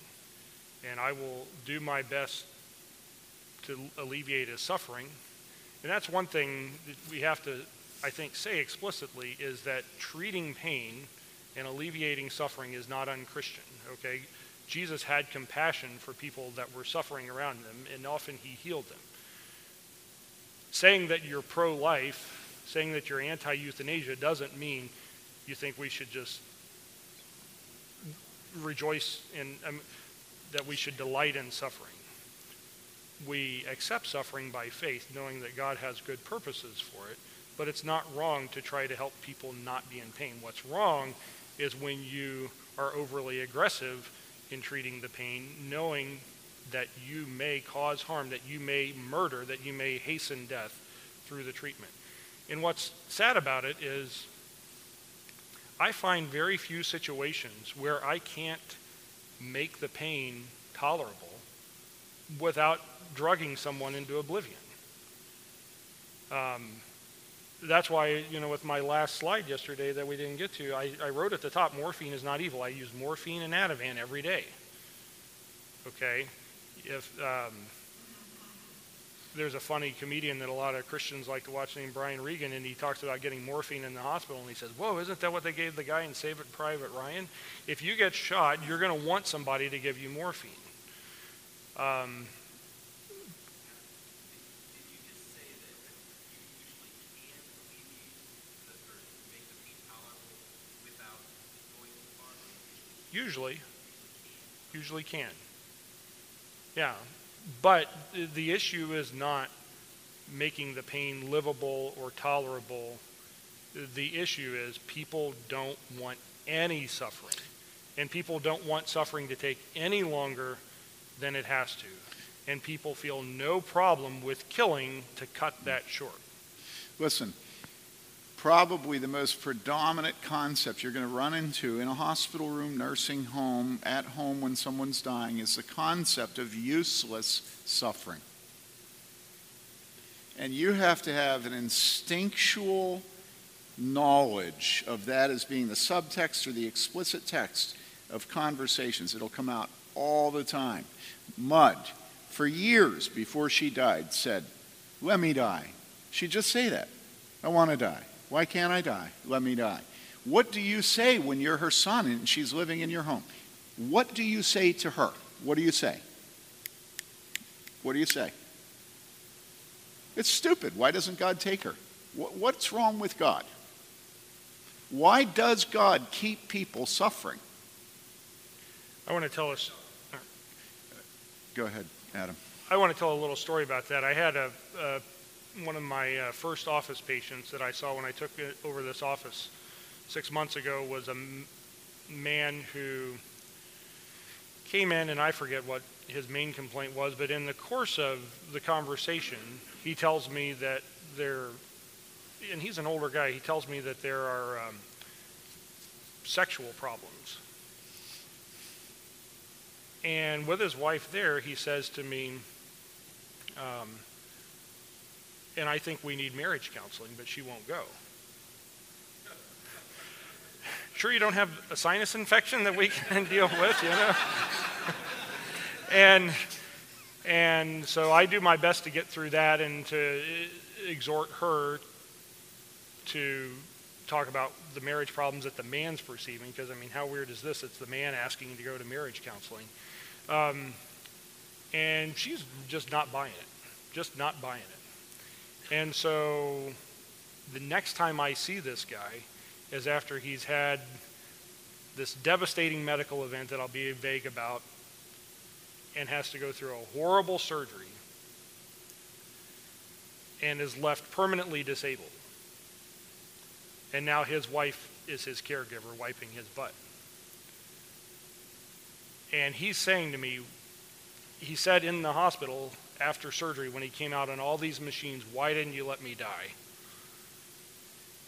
[SPEAKER 3] and I will do my best to alleviate his suffering. And that's one thing that we have to, I think, say explicitly is that treating pain and alleviating suffering is not unchristian, okay? Jesus had compassion for people that were suffering around him, and often he healed them. Saying that you're pro life, saying that you're anti euthanasia, doesn't mean you think we should just rejoice in, um, that we should delight in suffering we accept suffering by faith, knowing that God has good purposes for it, but it's not wrong to try to help people not be in pain. What's wrong is when you are overly aggressive in treating the pain, knowing that you may cause harm, that you may murder, that you may hasten death through the treatment. And what's sad about it is I find very few situations where I can't make the pain tolerable without drugging someone into oblivion. Um, that's why, you know, with my last slide yesterday that we didn't get to, I, I wrote at the top, morphine is not evil. I use morphine and Ativan every day. Okay? If um, there's a funny comedian that a lot of Christians like to watch named Brian Regan, and he talks about getting morphine in the hospital, and he says, Whoa, isn't that what they gave the guy in Saving Private Ryan? If you get shot, you're going to want somebody to give you morphine. Um, Usually, usually can. Yeah, but the- issue is not making the pain livable or tolerable. The issue is people don't want any suffering, and people don't want suffering to take any longer than it has to, and people feel no problem with killing to cut that short.
[SPEAKER 2] Listen, probably the most predominant concept you're going to run into in a hospital room, nursing home, at home when someone's dying is the concept of useless suffering. And you have to have an instinctual knowledge of that as being the subtext or the explicit text of conversations. It'll come out all the time. Mud, for years before she died, said, Let me die. She'd just say that. I want to die. Why can't I die? Let me die. What do you say when you're her son and she's living in your home? What do you say to her? What do you say? What do you say? It's stupid. Why doesn't God take her? What's wrong with God? Why does God keep people suffering?
[SPEAKER 3] I want to tell us.
[SPEAKER 2] Go ahead, Adam.
[SPEAKER 3] I want to tell a little story about that. I had a, uh, one of my uh, first office patients that I saw when I took over this office six months ago was a m- man who came in, and I forget what his main complaint was, but in the course of the conversation, he tells me that there, and he's an older guy, he tells me that there are um, sexual problems. And with his wife there, he says to me, um, and I think we need marriage counseling, but she won't go. Sure, you don't have a sinus infection that we can deal with, you know? and and so I do my best to get through that and to exhort her to talk about the marriage problems that the man's perceiving. Because I mean, how weird is this? It's the man asking to go to marriage counseling, um, and she's just not buying it, just not buying it. And so the next time I see this guy is after he's had this devastating medical event that I'll be vague about and has to go through a horrible surgery and is left permanently disabled. And now his wife is his caregiver, wiping his butt. And he's saying to me, he said in the hospital after surgery when he came out on all these machines, Why didn't you let me die?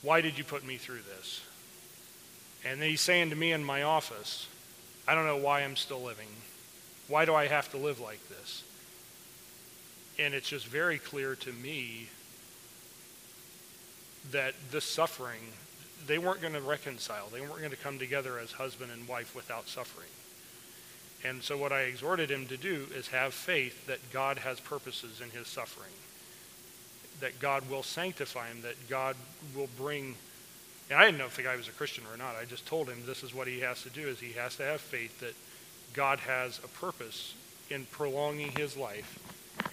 [SPEAKER 3] Why did you put me through this? And then he's saying to me in my office, I don't know why I'm still living. Why do I have to live like this? And it's just very clear to me that this suffering, they weren't going to reconcile. They weren't going to come together as husband and wife without suffering. And so, what I exhorted him to do is have faith that God has purposes in his suffering, that God will sanctify him, that God will bring. And I didn't know if the guy was a Christian or not. I just told him this is what he has to do: is he has to have faith that God has a purpose in prolonging his life,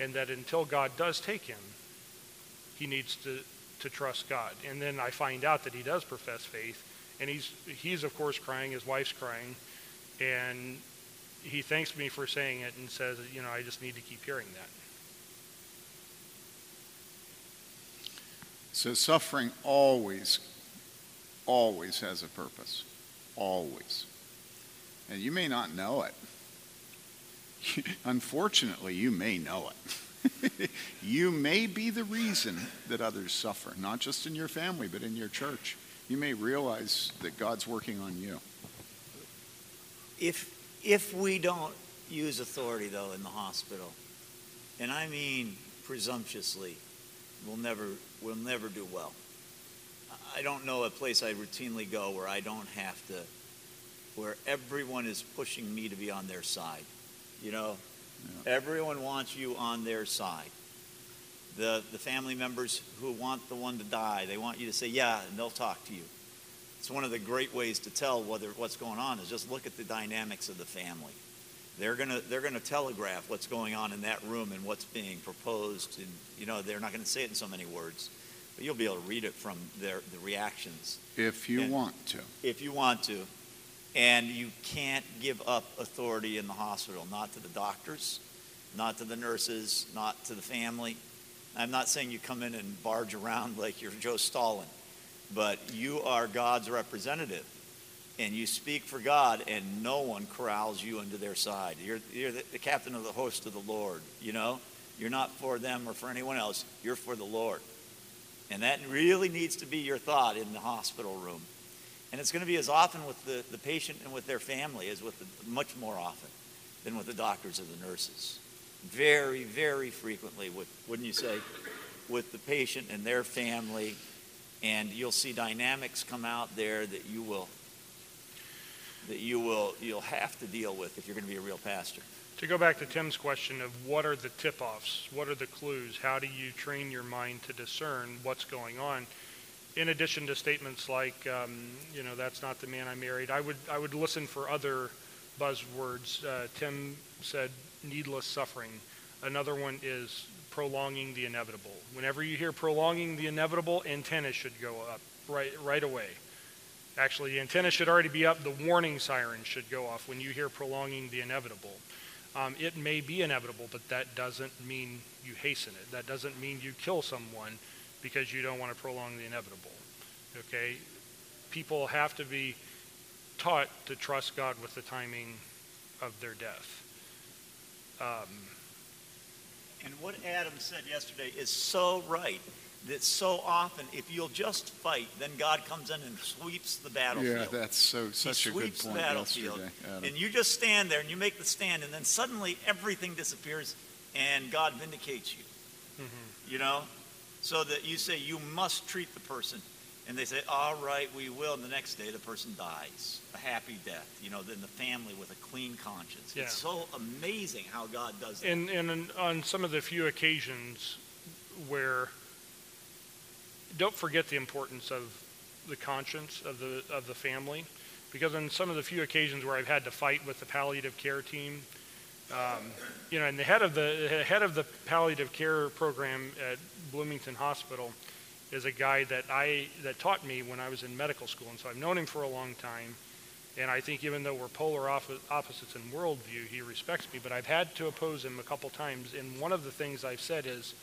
[SPEAKER 3] and that until God does take him, he needs to, to trust God. And then I find out that he does profess faith, and he's, he's of course crying, his wife's crying, and he thanks me for saying it and says, you know, I just need to keep hearing that.
[SPEAKER 2] So suffering always, always has a purpose. Always. And you may not know it. Unfortunately, you may know it. you may be the reason that others suffer, not just in your family, but in your church. You may realize that God's working on you.
[SPEAKER 4] If, if we don't use authority, though, in the hospital, and I mean presumptuously, we'll never, we'll never do well. I don't know a place I routinely go where I don't have to where everyone is pushing me to be on their side. You know, yeah. everyone wants you on their side. The, the family members who want the one to die, they want you to say, yeah, and they'll talk to you. It's one of the great ways to tell whether what's going on is just look at the dynamics of the family. They're gonna they're gonna telegraph what's going on in that room and what's being proposed, and you know they're not going to say it in so many words, but you'll be able to read it from their the reactions.
[SPEAKER 2] If you
[SPEAKER 4] and
[SPEAKER 2] want to.
[SPEAKER 4] If you want to, and you can't give up authority in the hospital, not to the doctors, not to the nurses, not to the family. I'm not saying you come in and barge around like you're Joe Stalin, but you are God's representative. And you speak for God, and no one corrals you into their side. You're, you're the, the captain of the host of the Lord, you know? You're not for them or for anyone else, you're for the Lord. And that really needs to be your thought in the hospital room. And it's going to be as often with the, the patient and with their family as with the, much more often than with the doctors or the nurses. Very, very frequently, with, wouldn't you say, with the patient and their family. And you'll see dynamics come out there that you will that you will you'll have to deal with if you're going to be a real pastor.
[SPEAKER 3] To go back to Tim's question of what are the tip-offs, what are the clues, how do you train your mind to discern what's going on? in addition to statements like, um, you know, that's not the man I married, I would, I would listen for other buzzwords. Uh, Tim said needless suffering. Another one is prolonging the inevitable. Whenever you hear prolonging the inevitable, antennas should go up right, right away. Actually, the antenna should already be up. The warning siren should go off when you hear prolonging the inevitable. Um, it may be inevitable, but that doesn't mean you hasten it. That doesn't mean you kill someone because you don't want to prolong the inevitable. Okay? People have to be taught to trust God with the timing of their death. Um,
[SPEAKER 4] And what Adam said yesterday is so right. That so often, if you'll just fight, then God comes in and sweeps the battlefield.
[SPEAKER 2] Yeah, that's so such
[SPEAKER 4] he
[SPEAKER 2] a good
[SPEAKER 4] sweeps the battlefield,
[SPEAKER 2] yesterday.
[SPEAKER 4] And you just stand there and you make the stand, and then suddenly everything disappears, and God vindicates you.
[SPEAKER 2] Mm-hmm.
[SPEAKER 4] You know, so that you say you must treat the person, and they say, "All right, we will." And the next day, the person dies a happy death. You know, then the family with a clean conscience.
[SPEAKER 3] Yeah.
[SPEAKER 4] It's so amazing how God does that.
[SPEAKER 3] And, and on some of the few occasions where, don't forget the importance of the conscience of the, of the family, because on some of the few occasions where I've had to fight with the palliative care team, um, you know, and the head of the, the head of the palliative care program at Bloomington Hospital is a guy that I that taught me when I was in medical school, and so I've known him for a long time. And I think even though we're polar oppo- opposites in worldview, he respects me. But I've had to oppose him a couple times. And one of the things I've said is,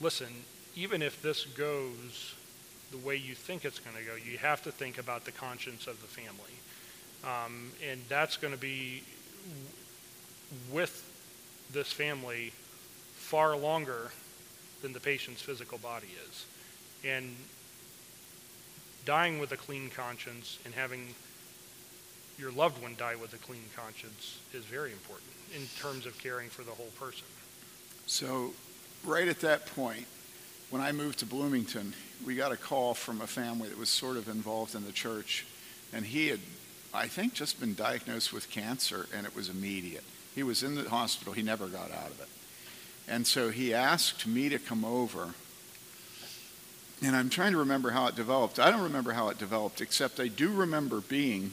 [SPEAKER 3] listen, even if this goes the way you think it's going to go, you have to think about the conscience of the family. Um, and that's going to be with this family far longer than the patient's physical body is. And dying with a clean conscience and having your loved one die with a clean conscience is very important in terms of caring for the whole person.
[SPEAKER 2] So, right at that point, when I moved to Bloomington, we got a call from a family that was sort of involved in the church, and he had, I think, just been diagnosed with cancer, and it was immediate. He was in the hospital, he never got out of it. And so he asked me to come over, and I'm trying to remember how it developed. I don't remember how it developed, except I do remember being.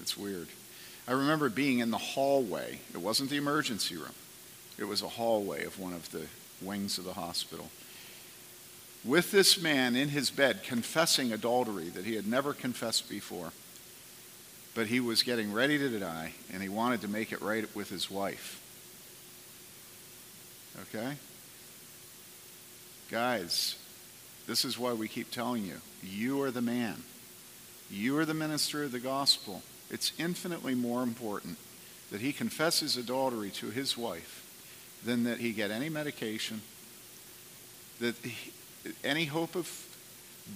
[SPEAKER 2] It's weird. I remember being in the hallway. It wasn't the emergency room, it was a hallway of one of the wings of the hospital. With this man in his bed confessing adultery that he had never confessed before. But he was getting ready to die, and he wanted to make it right with his wife. Okay? Guys, this is why we keep telling you you are the man, you are the minister of the gospel. It's infinitely more important that he confesses adultery to his wife than that he get any medication, that he, any hope of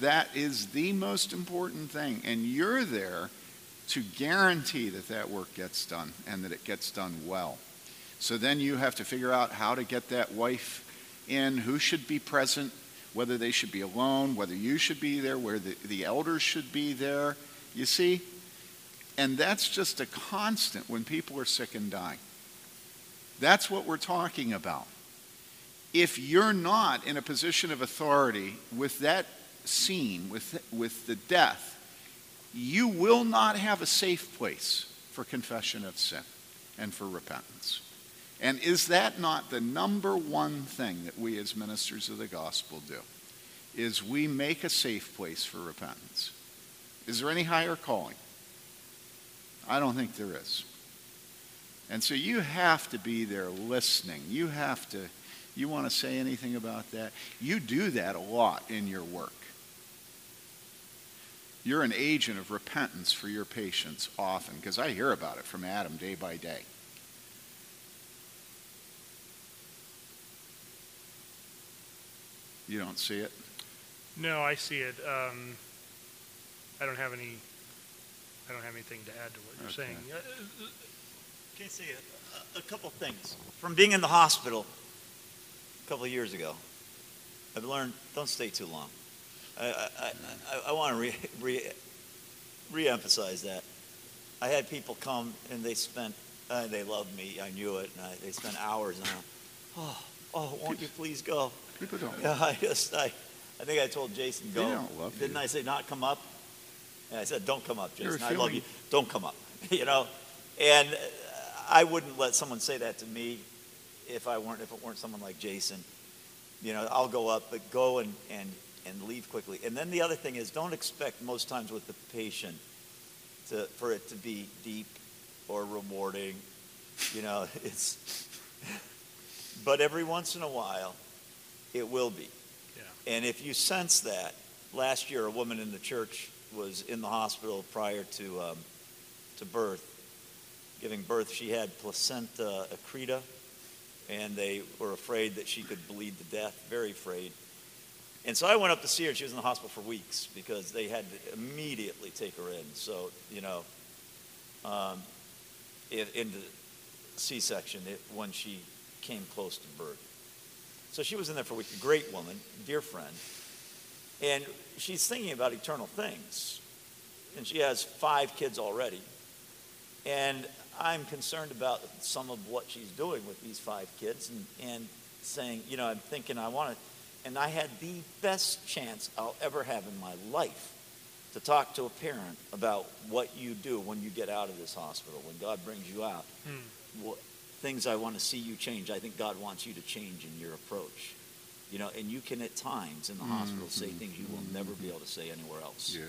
[SPEAKER 2] that is the most important thing. And you're there to guarantee that that work gets done and that it gets done well. So then you have to figure out how to get that wife in, who should be present, whether they should be alone, whether you should be there, where the, the elders should be there. You see? And that's just a constant when people are sick and dying. That's what we're talking about. If you're not in a position of authority with that scene, with, with the death, you will not have a safe place for confession of sin and for repentance. And is that not the number one thing that we as ministers of the gospel do? Is we make a safe place for repentance. Is there any higher calling? I don't think there is. And so you have to be there listening. You have to, you want to say anything about that? You do that a lot in your work. You're an agent of repentance for your patients often, because I hear about it from Adam day by day. You don't see it?
[SPEAKER 3] No, I see it. Um, I don't have any. I don't have anything to add to what you're
[SPEAKER 2] Okay.
[SPEAKER 3] saying. Uh,
[SPEAKER 4] Can I say a, a couple things? From being in the hospital a couple of years ago, I've learned don't stay too long. I, I, I, I want to re, re, re-emphasize that. I had people come and they spent, uh, they loved me, I knew it, and I, they spent hours and I, oh, oh, won't you please go?
[SPEAKER 2] People don't.
[SPEAKER 4] Yeah, I just, I, I think I told Jason, go.
[SPEAKER 2] They don't love
[SPEAKER 4] Didn't
[SPEAKER 2] you.
[SPEAKER 4] I say not come up? And I said, don't come up,
[SPEAKER 2] You're
[SPEAKER 4] Jason. I love you. Don't come up. you know, and I wouldn't let someone say that to me if I weren't if it weren't someone like Jason. You know, I'll go up, but go and and and leave quickly. And then the other thing is, don't expect most times with the patient to for it to be deep or rewarding. You know, it's. But every once in a while, it will be.
[SPEAKER 3] Yeah.
[SPEAKER 4] And if you sense that, last year a woman in the church was in the hospital prior to um, to birth, giving birth. She had placenta accreta, and they were afraid that she could bleed to death. Very afraid. And so I went up to see her. and She was in the hospital for weeks because they had to immediately take her in. So you know, um, in, into C-section it, when she came close to birth. So she was in there for a week. A great woman, dear friend. And she's thinking about eternal things. And she has five kids already. And I'm concerned about some of what she's doing with these five kids and, and saying, you know, I'm thinking I want to. And I had the best chance I'll ever have in my life to talk to a parent about what you do when you get out of this hospital, when God brings you out. Hmm. What, things I want to see you change. I think God wants you to change in your approach. You know, and you can at times in the hospital say mm-hmm. things you will mm-hmm. never be able to say anywhere else.
[SPEAKER 2] Yeah.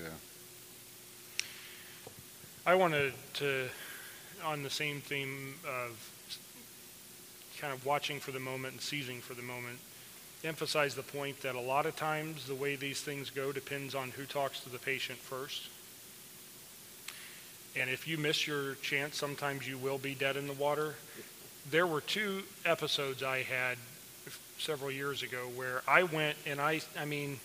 [SPEAKER 3] I wanted to, on the same theme of kind of watching for the moment and seizing for the moment, emphasize the point that a lot of times the way these things go depends on who talks to the patient first. And if you miss your chance, sometimes you will be dead in the water. There were two episodes I had several years ago where I went and I, I mean,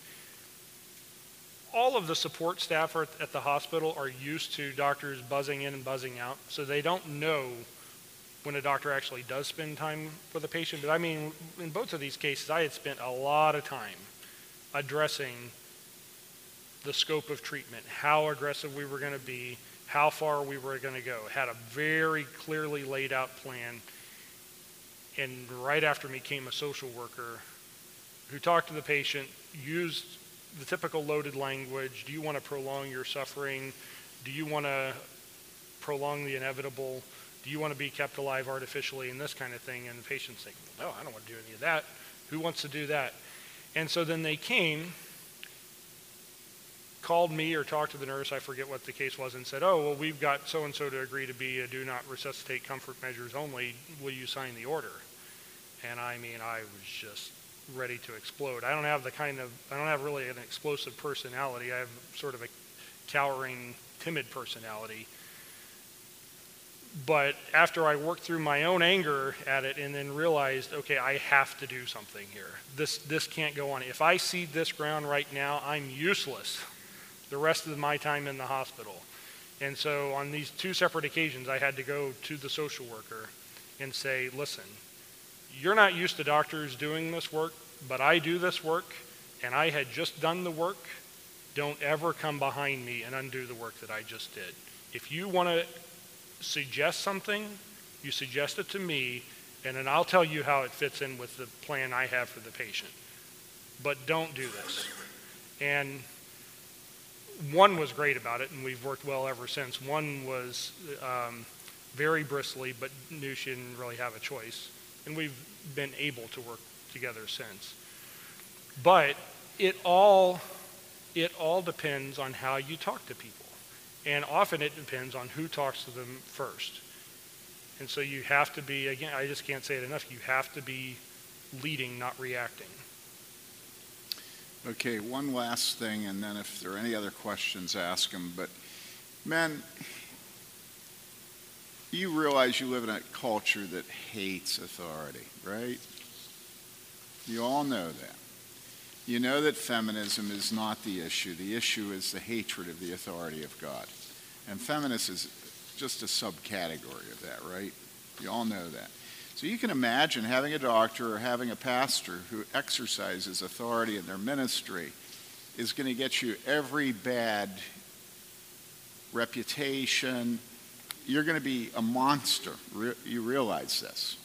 [SPEAKER 3] all of the support staff are at the hospital are used to doctors buzzing in and buzzing out, so they don't know when a doctor actually does spend time with a patient. But I mean, in both of these cases, I had spent a lot of time addressing the scope of treatment, how aggressive we were going to be, how far we were going to go. Had a very clearly laid out plan. And right after me came a social worker who talked to the patient, used the typical loaded language. Do you want to prolong your suffering? Do you want to prolong the inevitable? Do you want to be kept alive artificially and this kind of thing? And the patient's thinking, no, I don't want to do any of that. Who wants to do that? And so then they came, called me or talked to the nurse, I forget what the case was, and said, oh, well, we've got so and so to agree to be a do not resuscitate comfort measures only. Will you sign the order? And I mean, I was just ready to explode. I don't have the kind of, I don't have really an explosive personality. I have sort of a cowering, timid personality. But after I worked through my own anger at it and then realized, okay, I have to do something here. This, this can't go on. If I cede this ground right now, I'm useless the rest of my time in the hospital. And so on these two separate occasions, I had to go to the social worker and say, listen, you're not used to doctors doing this work, but I do this work, and I had just done the work. Don't ever come behind me and undo the work that I just did. If you want to suggest something, you suggest it to me, and then I'll tell you how it fits in with the plan I have for the patient. But don't do this. And one was great about it, and we've worked well ever since. One was um, very bristly, but knew she didn't really have a choice. And we've been able to work together since. But it all, it all depends on how you talk to people. And often it depends on who talks to them first. And so you have to be, again, I just can't say it enough, you have to be leading, not reacting.
[SPEAKER 2] Okay, one last thing, and then if there are any other questions, ask them. But, men, you realize you live in a culture that hates authority, right? You all know that. You know that feminism is not the issue. The issue is the hatred of the authority of God. And feminist is just a subcategory of that, right? You all know that. So you can imagine having a doctor or having a pastor who exercises authority in their ministry is going to get you every bad reputation. You're going to be a monster. Re- you realize this.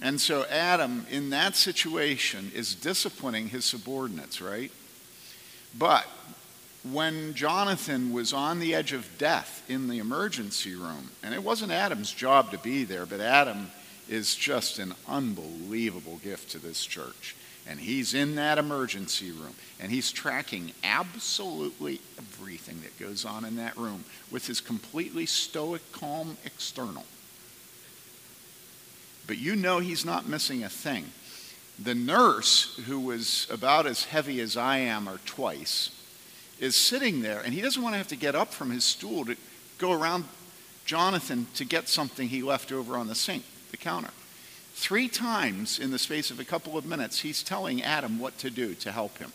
[SPEAKER 2] And so Adam, in that situation, is disciplining his subordinates, right? But when Jonathan was on the edge of death in the emergency room, and it wasn't Adam's job to be there, but Adam is just an unbelievable gift to this church. And he's in that emergency room, and he's tracking absolutely everything that goes on in that room with his completely stoic, calm external. But you know he's not missing a thing. The nurse, who was about as heavy as I am or twice, is sitting there, and he doesn't want to have to get up from his stool to go around Jonathan to get something he left over on the sink, the counter. Three times in the space of a couple of minutes, he's telling Adam what to do to help him.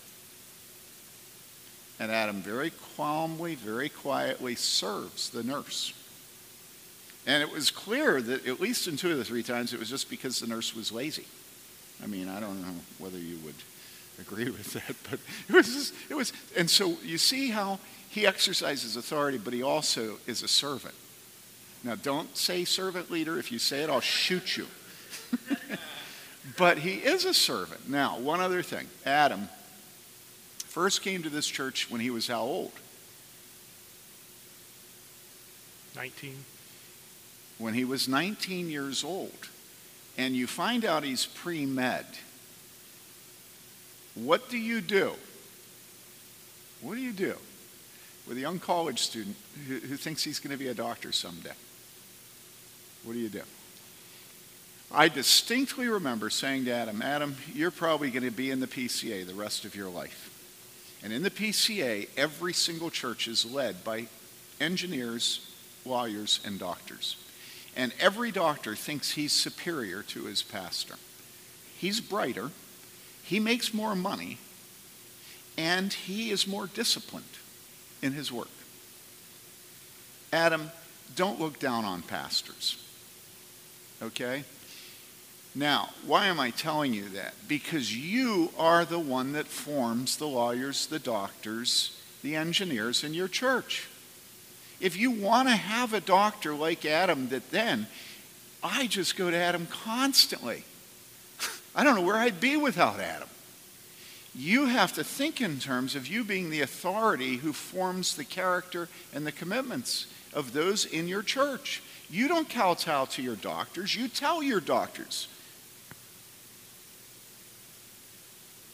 [SPEAKER 2] And Adam very calmly, very quietly serves the nurse. And it was clear that at least in two of the three times, it was just because the nurse was lazy. I mean, I don't know whether you would agree with that, but it was just, it was, and so you see how he exercises authority, but he also is a servant. Now, don't say servant leader. If you say it, I'll shoot you. But he is a servant. Now, one other thing Adam first came to this church when he was how old?
[SPEAKER 3] 19.
[SPEAKER 2] When he was 19 years old. And you find out he's pre med. What do you do? What do you do with a young college student who, who thinks he's going to be a doctor someday? What do you do? I distinctly remember saying to Adam, Adam, you're probably going to be in the PCA the rest of your life. And in the PCA, every single church is led by engineers, lawyers, and doctors. And every doctor thinks he's superior to his pastor. He's brighter, he makes more money, and he is more disciplined in his work. Adam, don't look down on pastors. Okay? Now, why am I telling you that? Because you are the one that forms the lawyers, the doctors, the engineers in your church. If you want to have a doctor like Adam, that then I just go to Adam constantly. I don't know where I'd be without Adam. You have to think in terms of you being the authority who forms the character and the commitments of those in your church. You don't kowtow to your doctors, you tell your doctors.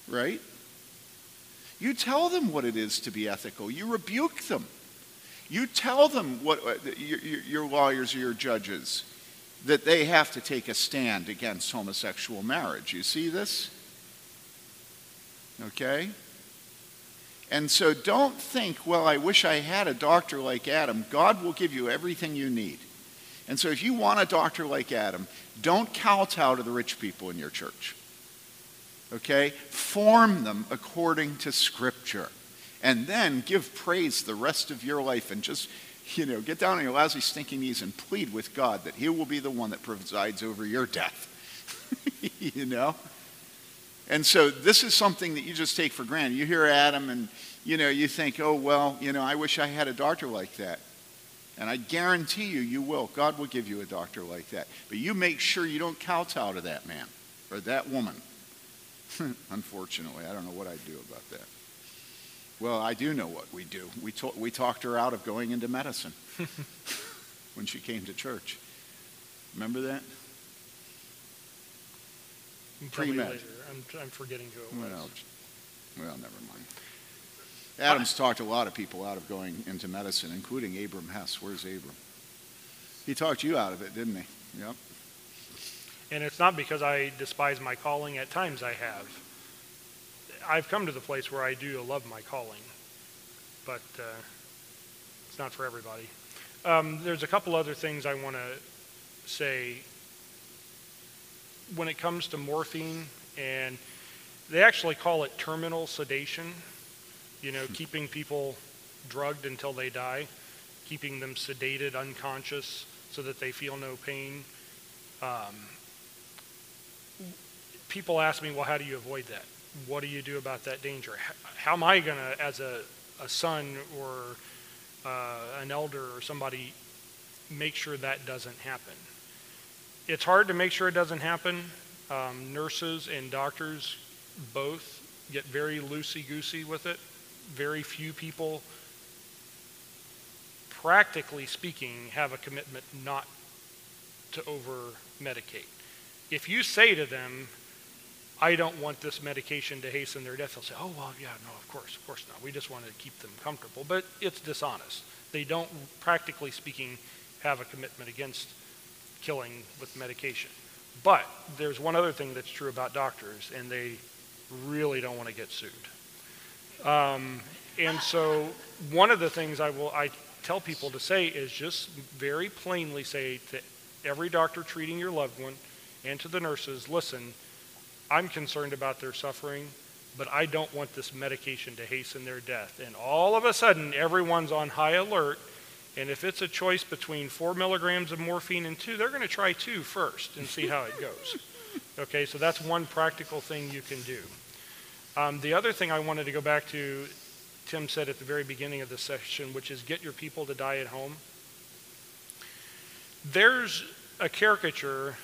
[SPEAKER 2] Right? You tell them what it is to be ethical. You rebuke them. You tell them what uh, your, your lawyers or your judges that they have to take a stand against homosexual marriage. You see this? Okay? And so don't think, well, I wish I had a doctor like Adam. God will give you everything you need. And so if you want a doctor like Adam, don't kowtow to the rich people in your church. Okay? Form them according to Scripture. And then give praise the rest of your life and just, you know, get down on your lousy, stinking knees and plead with God that He will be the one that presides over your death. you know? And so this is something that you just take for granted. You hear Adam and, you know, you think, oh, well, you know, I wish I had a doctor like that. And I guarantee you, you will. God will give you a doctor like that. But you make sure you don't kowtow to that man or that woman. Unfortunately, I don't know what I'd do about that. Well, I do know what we do. We, to- we talked her out of going into medicine when she came to church. Remember that? Pre-med.
[SPEAKER 3] I'm, I'm forgetting who it was.
[SPEAKER 2] Well, well, never mind. Adams talked a lot of people out of going into medicine, including Abram Hess. Where's Abram? He talked you out of it, didn't he? Yep.
[SPEAKER 3] And it's not because I despise my calling. At times I have. I've come to the place where I do love my calling, but uh, it's not for everybody. Um, there's a couple other things I want to say when it comes to morphine, and they actually call it terminal sedation. You know, keeping people drugged until they die, keeping them sedated, unconscious, so that they feel no pain. Um, people ask me, well, how do you avoid that? What do you do about that danger? How, am I going to, as a, a son or uh, an elder or somebody, make sure that doesn't happen? it's hard to make sure it doesn't happen. Um, nurses and doctors both get very loosey goosey with it. Very few people, practically speaking, have a commitment not to over medicate. If you say to them, I don't want this medication to hasten their death, they'll say, oh, well, yeah, no, of course, of course not. We just want to keep them comfortable. But it's dishonest. They don't, practically speaking, have a commitment against killing with medication. But there's one other thing that's true about doctors, and they really don't want to get sued. Um, and so one of the things I will I tell people to say is just very plainly say to every doctor treating your loved one and to the nurses, listen, I'm concerned about their suffering, but I don't want this medication to hasten their death. And all of a sudden, everyone's on high alert. And if it's a choice between four milligrams of morphine and two, they're going to try two first and see how it goes. Okay, so that's one practical thing you can do. Um, the other thing I wanted to go back to, Tim said at the very beginning of the session, which is get your people to die at home. There's a caricature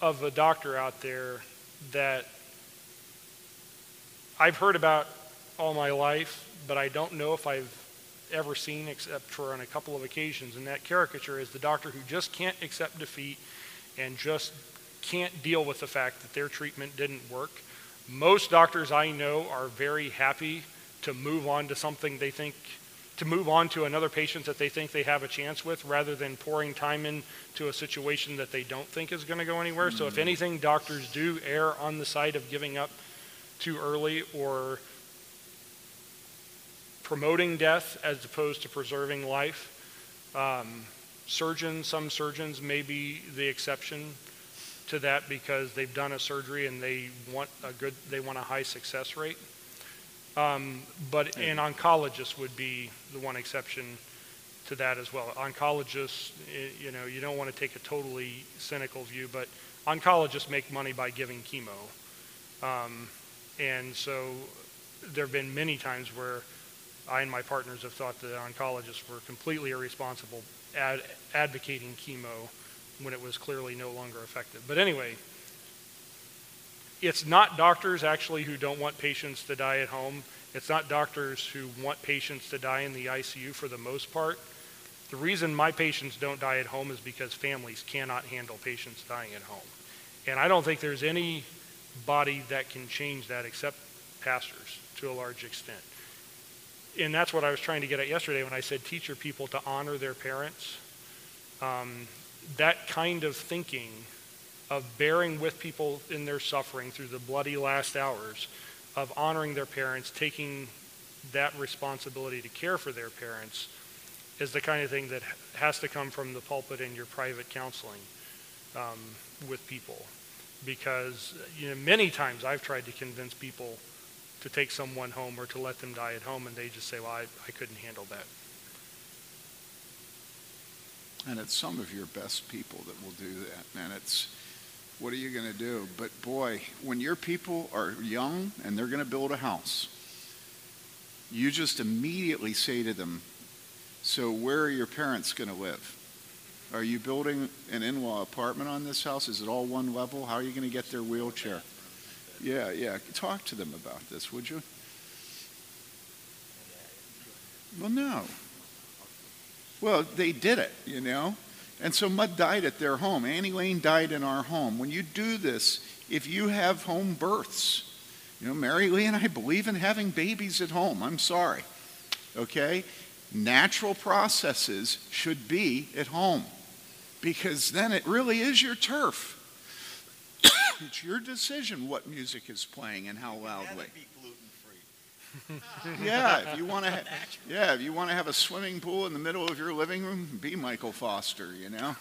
[SPEAKER 3] of a doctor out there that I've heard about all my life, but I don't know if I've ever seen except for on a couple of occasions. And that caricature is the doctor who just can't accept defeat and just can't deal with the fact that their treatment didn't work. Most doctors I know are very happy to move on to something they think to move on to another patient that they think they have a chance with rather than pouring time into a situation that they don't think is going to go anywhere. Mm-hmm. So, if mm. anything, doctors do err on the side of giving up too early or promoting death as opposed to preserving life. Um, surgeons, some surgeons may be the exception to that because they've done a surgery and they want a good, they want a high success rate. Um, but an oncologist would be the one exception to that as well. Oncologists, you know, you don't want to take a totally cynical view, but oncologists make money by giving chemo. Um, and so there have been many times where I and my partners have thought that oncologists were completely irresponsible ad- advocating chemo when it was clearly no longer effective. But anyway, it's not doctors actually who don't want patients to die at home. It's not doctors who want patients to die in the ICU for the most part. The reason my patients don't die at home is because families cannot handle patients dying at home. And I don't think there's any body that can change that except pastors to a large extent. And that's what I was trying to get at yesterday when I said teach your people to honor their parents. Um, that kind of thinking of bearing with people in their suffering through the bloody last hours, of honoring their parents, taking that responsibility to care for their parents, is the kind of thing that has to come from the pulpit in your private counseling um, with people. Because you know, many times I've tried to convince people to take someone home or to let them die at home, and they just say, Well, I, I couldn't handle that.
[SPEAKER 2] And it's some of your best people that will do that. And it's, what are you going to do? But boy, when your people are young and they're going to build a house, you just immediately say to them, So, where are your parents going to live? Are you building an in law apartment on this house? Is it all one level? How are you going to get their wheelchair? Yeah, yeah. Talk to them about this, would you? Well, no. Well, they did it, you know. And so Mud died at their home. Annie Lane died in our home. When you do this, if you have home births, you know, Mary Lee and I believe in having babies at home. I'm sorry. Okay? Natural processes should be at home because then it really is your turf. it's your decision what music is playing and how loudly. yeah, if you want to, ha- yeah, if you want to have a swimming pool in the middle of your living room, be Michael Foster. You know.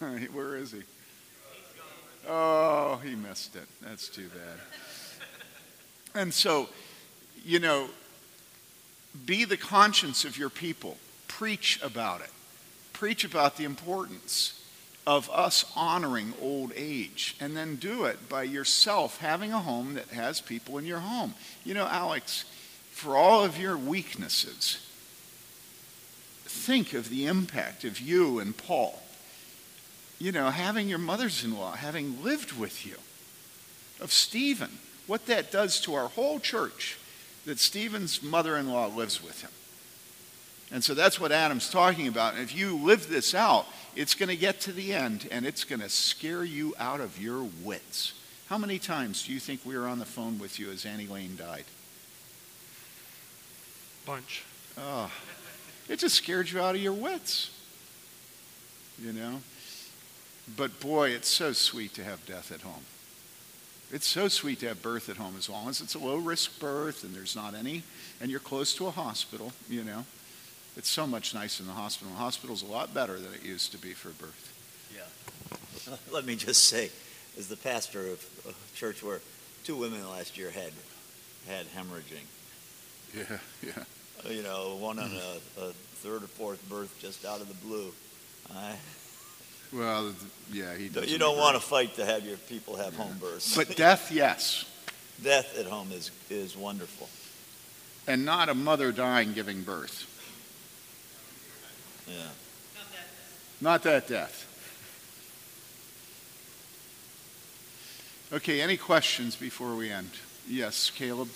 [SPEAKER 2] Where is he? Oh, he missed it. That's too bad. And so, you know, be the conscience of your people. Preach about it. Preach about the importance of us honoring old age and then do it by yourself having a home that has people in your home. You know, Alex, for all of your weaknesses, think of the impact of you and Paul. You know, having your mothers in law, having lived with you, of Stephen, what that does to our whole church, that Stephen's mother in law lives with him. And so that's what Adam's talking about. And if you live this out, it's going to get to the end and it's going to scare you out of your wits. How many times do you think we were on the phone with you as Annie Lane died?
[SPEAKER 3] Bunch.
[SPEAKER 2] Oh, it just scared you out of your wits. You know? But boy, it's so sweet to have death at home. It's so sweet to have birth at home as long as it's a low risk birth and there's not any, and you're close to a hospital, you know. It's so much nicer in the hospital. The hospital's a lot better than it used to be for birth.
[SPEAKER 4] Yeah. Let me just say, as the pastor of a church where two women last year had had hemorrhaging.
[SPEAKER 2] Yeah, yeah.
[SPEAKER 4] Uh, You know, one on a, a third or fourth birth just out of the blue. I,
[SPEAKER 2] Well, yeah, he does.
[SPEAKER 4] you don't want to fight to have your people have home births.
[SPEAKER 2] But death, yes.
[SPEAKER 4] death at home is is wonderful.
[SPEAKER 2] And not a mother dying giving birth.
[SPEAKER 4] Yeah.
[SPEAKER 2] Not that death. Okay, any questions before we end? Yes, Caleb?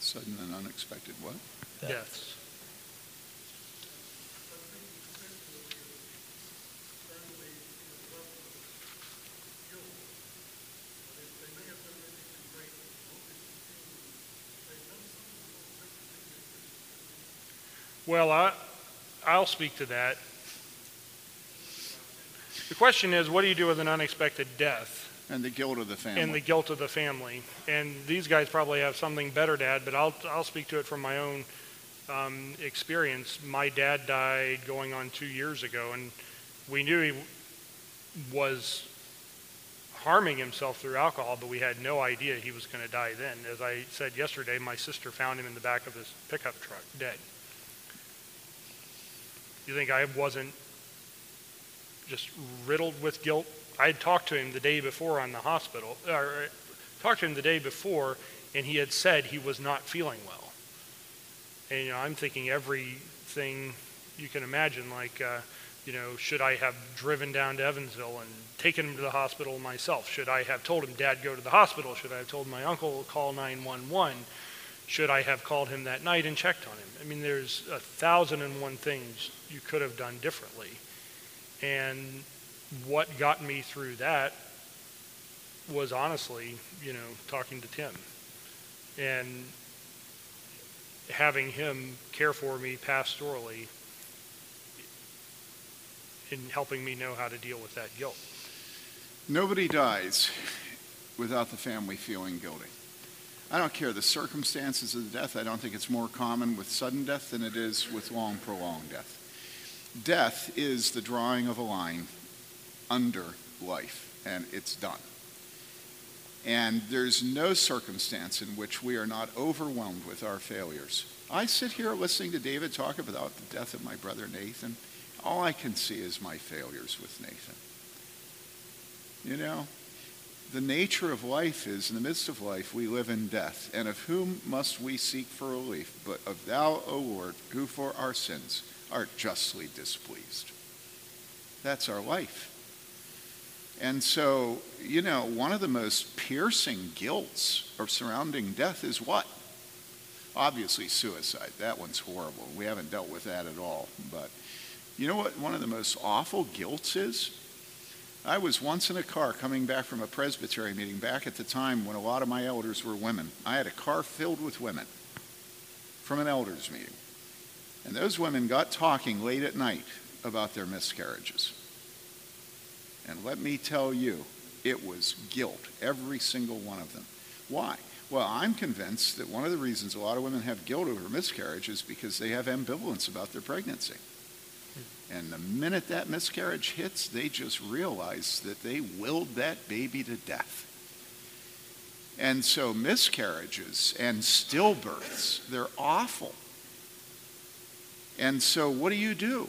[SPEAKER 2] Sudden and unexpected what?
[SPEAKER 3] Deaths. Well, I, I'll speak to that. The question is, what do you do with an unexpected death?
[SPEAKER 2] And the guilt of the family.
[SPEAKER 3] and the guilt of the family. And these guys probably have something better to add, but I'll, I'll speak to it from my own um, experience. My dad died going on two years ago, and we knew he was harming himself through alcohol, but we had no idea he was going to die then. As I said yesterday, my sister found him in the back of his pickup truck, dead. You think I wasn't just riddled with guilt I had talked to him the day before on the hospital, or talked to him the day before, and he had said he was not feeling well. And you know, I'm thinking everything you can imagine, like, uh, you know, should I have driven down to Evansville and taken him to the hospital myself? Should I have told him, Dad, go to the hospital? Should I have told my uncle, call 911? Should I have called him that night and checked on him? I mean, there's a thousand and one things you could have done differently. And what got me through that was honestly, you know, talking to Tim and having him care for me pastorally in helping me know how to deal with that guilt.
[SPEAKER 2] Nobody dies without the family feeling guilty. I don't care the circumstances of the death. I don't think it's more common with sudden death than it is with long, prolonged death. Death is the drawing of a line under life, and it's done. And there's no circumstance in which we are not overwhelmed with our failures. I sit here listening to David talk about the death of my brother Nathan. All I can see is my failures with Nathan. You know, the nature of life is, in the midst of life, we live in death. And of whom must we seek for relief? But of thou, O Lord, who for our sins art justly displeased. That's our life. And so, you know, one of the most piercing guilts of surrounding death is what? Obviously, suicide. That one's horrible. We haven't dealt with that at all. But you know what one of the most awful guilts is? I was once in a car coming back from a presbytery meeting back at the time when a lot of my elders were women. I had a car filled with women from an elders meeting. And those women got talking late at night about their miscarriages. And let me tell you, it was guilt, every single one of them. Why? Well, I'm convinced that one of the reasons a lot of women have guilt over miscarriage is because they have ambivalence about their pregnancy. And the minute that miscarriage hits, they just realize that they willed that baby to death. And so miscarriages and stillbirths, they're awful. And so what do you do?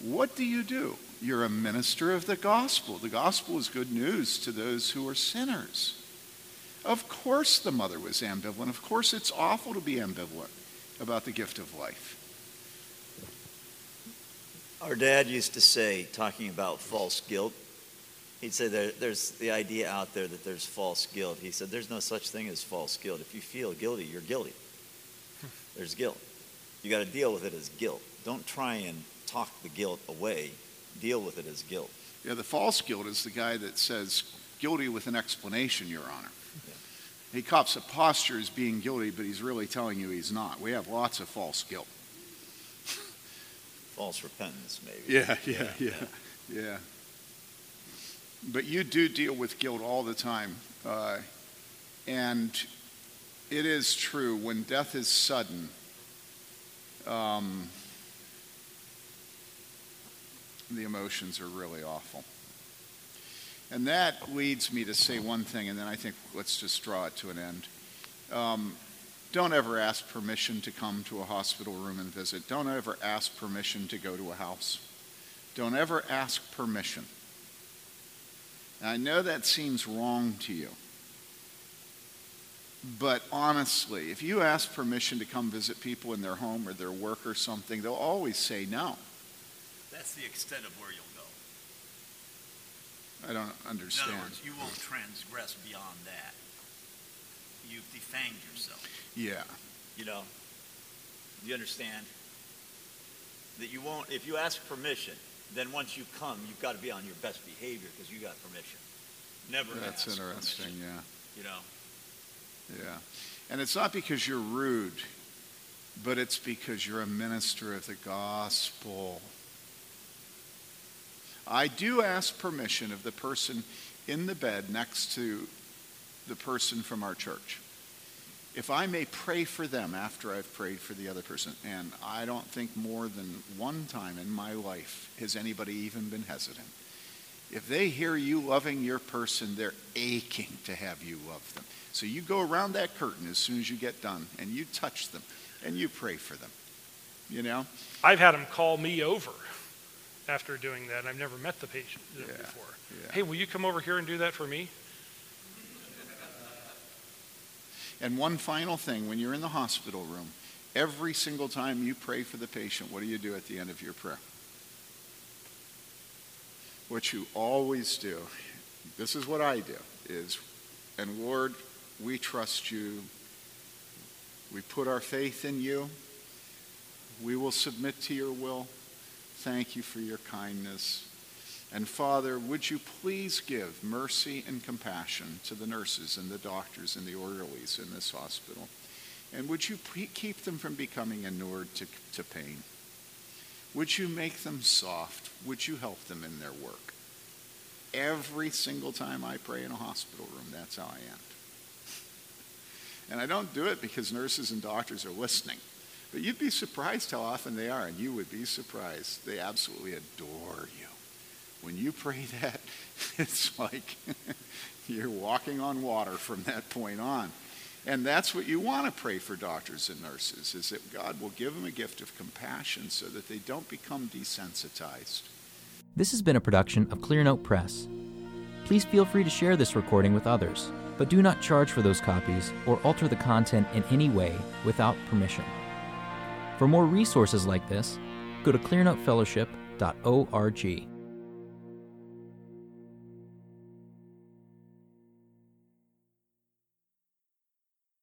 [SPEAKER 2] What do you do? You're a minister of the gospel. The gospel is good news to those who are sinners. Of course, the mother was ambivalent. Of course, it's awful to be ambivalent about the gift of life.
[SPEAKER 4] Our dad used to say, talking about false guilt, he'd say there, there's the idea out there that there's false guilt. He said there's no such thing as false guilt. If you feel guilty, you're guilty. There's guilt. You got to deal with it as guilt. Don't try and talk the guilt away. Deal with it as guilt.
[SPEAKER 2] Yeah, the false guilt is the guy that says guilty with an explanation, Your Honor.
[SPEAKER 4] Yeah.
[SPEAKER 2] He cops a posture as being guilty, but he's really telling you he's not. We have lots of false guilt.
[SPEAKER 4] False repentance, maybe.
[SPEAKER 2] Yeah, yeah, yeah, yeah. But you do deal with guilt all the time. Uh, and it is true, when death is sudden, um, the emotions are really awful. And that leads me to say one thing, and then I think let's just draw it to an end. Um, don't ever ask permission to come to a hospital room and visit. Don't ever ask permission to go to a house. Don't ever ask permission. And I know that seems wrong to you. But honestly, if you ask permission to come visit people in their home or their work or something, they'll always say no.
[SPEAKER 6] That's the extent of where you'll go.
[SPEAKER 2] I don't
[SPEAKER 6] In
[SPEAKER 2] understand.
[SPEAKER 6] other words, you won't transgress beyond that. You've defanged yourself.
[SPEAKER 2] Yeah.
[SPEAKER 4] You know, you understand that you won't, if you ask permission, then once you come, you've got to be on your best behavior because you got permission. Never
[SPEAKER 2] That's interesting,
[SPEAKER 4] permission,
[SPEAKER 2] yeah.
[SPEAKER 4] You know,
[SPEAKER 2] Yeah. And it's not because you're rude, but it's because you're a minister of the gospel. I do ask permission of the person in the bed next to the person from our church. If I may pray for them after I've prayed for the other person, and I don't think more than one time in my life has anybody even been hesitant. If they hear you loving your person, they're aching to have you love them. So you go around that curtain as soon as you get done and you touch them and you pray for them. You know?
[SPEAKER 3] I've had them call me over after doing that. and I've never met the patient uh,
[SPEAKER 2] Yeah,
[SPEAKER 3] before.
[SPEAKER 2] yeah.
[SPEAKER 3] Hey, will you come over here and do that for me?
[SPEAKER 2] And one final thing when you're in the hospital room, every single time you pray for the patient, what do you do at the end of your prayer? What you always do, this is what I do, is, and Lord, we trust you. We put our faith in you. We will submit to your will. Thank you for your kindness. And Father, would you please give mercy and compassion to the nurses and the doctors and the orderlies in this hospital? And would you pre- keep them from becoming inured to, to pain? Would you make them soft? Would you help them in their work? Every single time I pray in a hospital room, that's how I end. And I don't do it because nurses and doctors are listening. But you'd be surprised how often they are, and you would be surprised. They absolutely adore you. When you pray that, it's like you're walking on water from that point on. And that's what you want to pray for doctors and nurses, is that God will give them a gift of compassion so that they don't become desensitized.
[SPEAKER 1] This has been a production of Clearnote Press. Please feel free to share this recording with others, but do not charge for those copies or alter the content in any way without permission. For more resources like this, go to clearnotefellowship.org.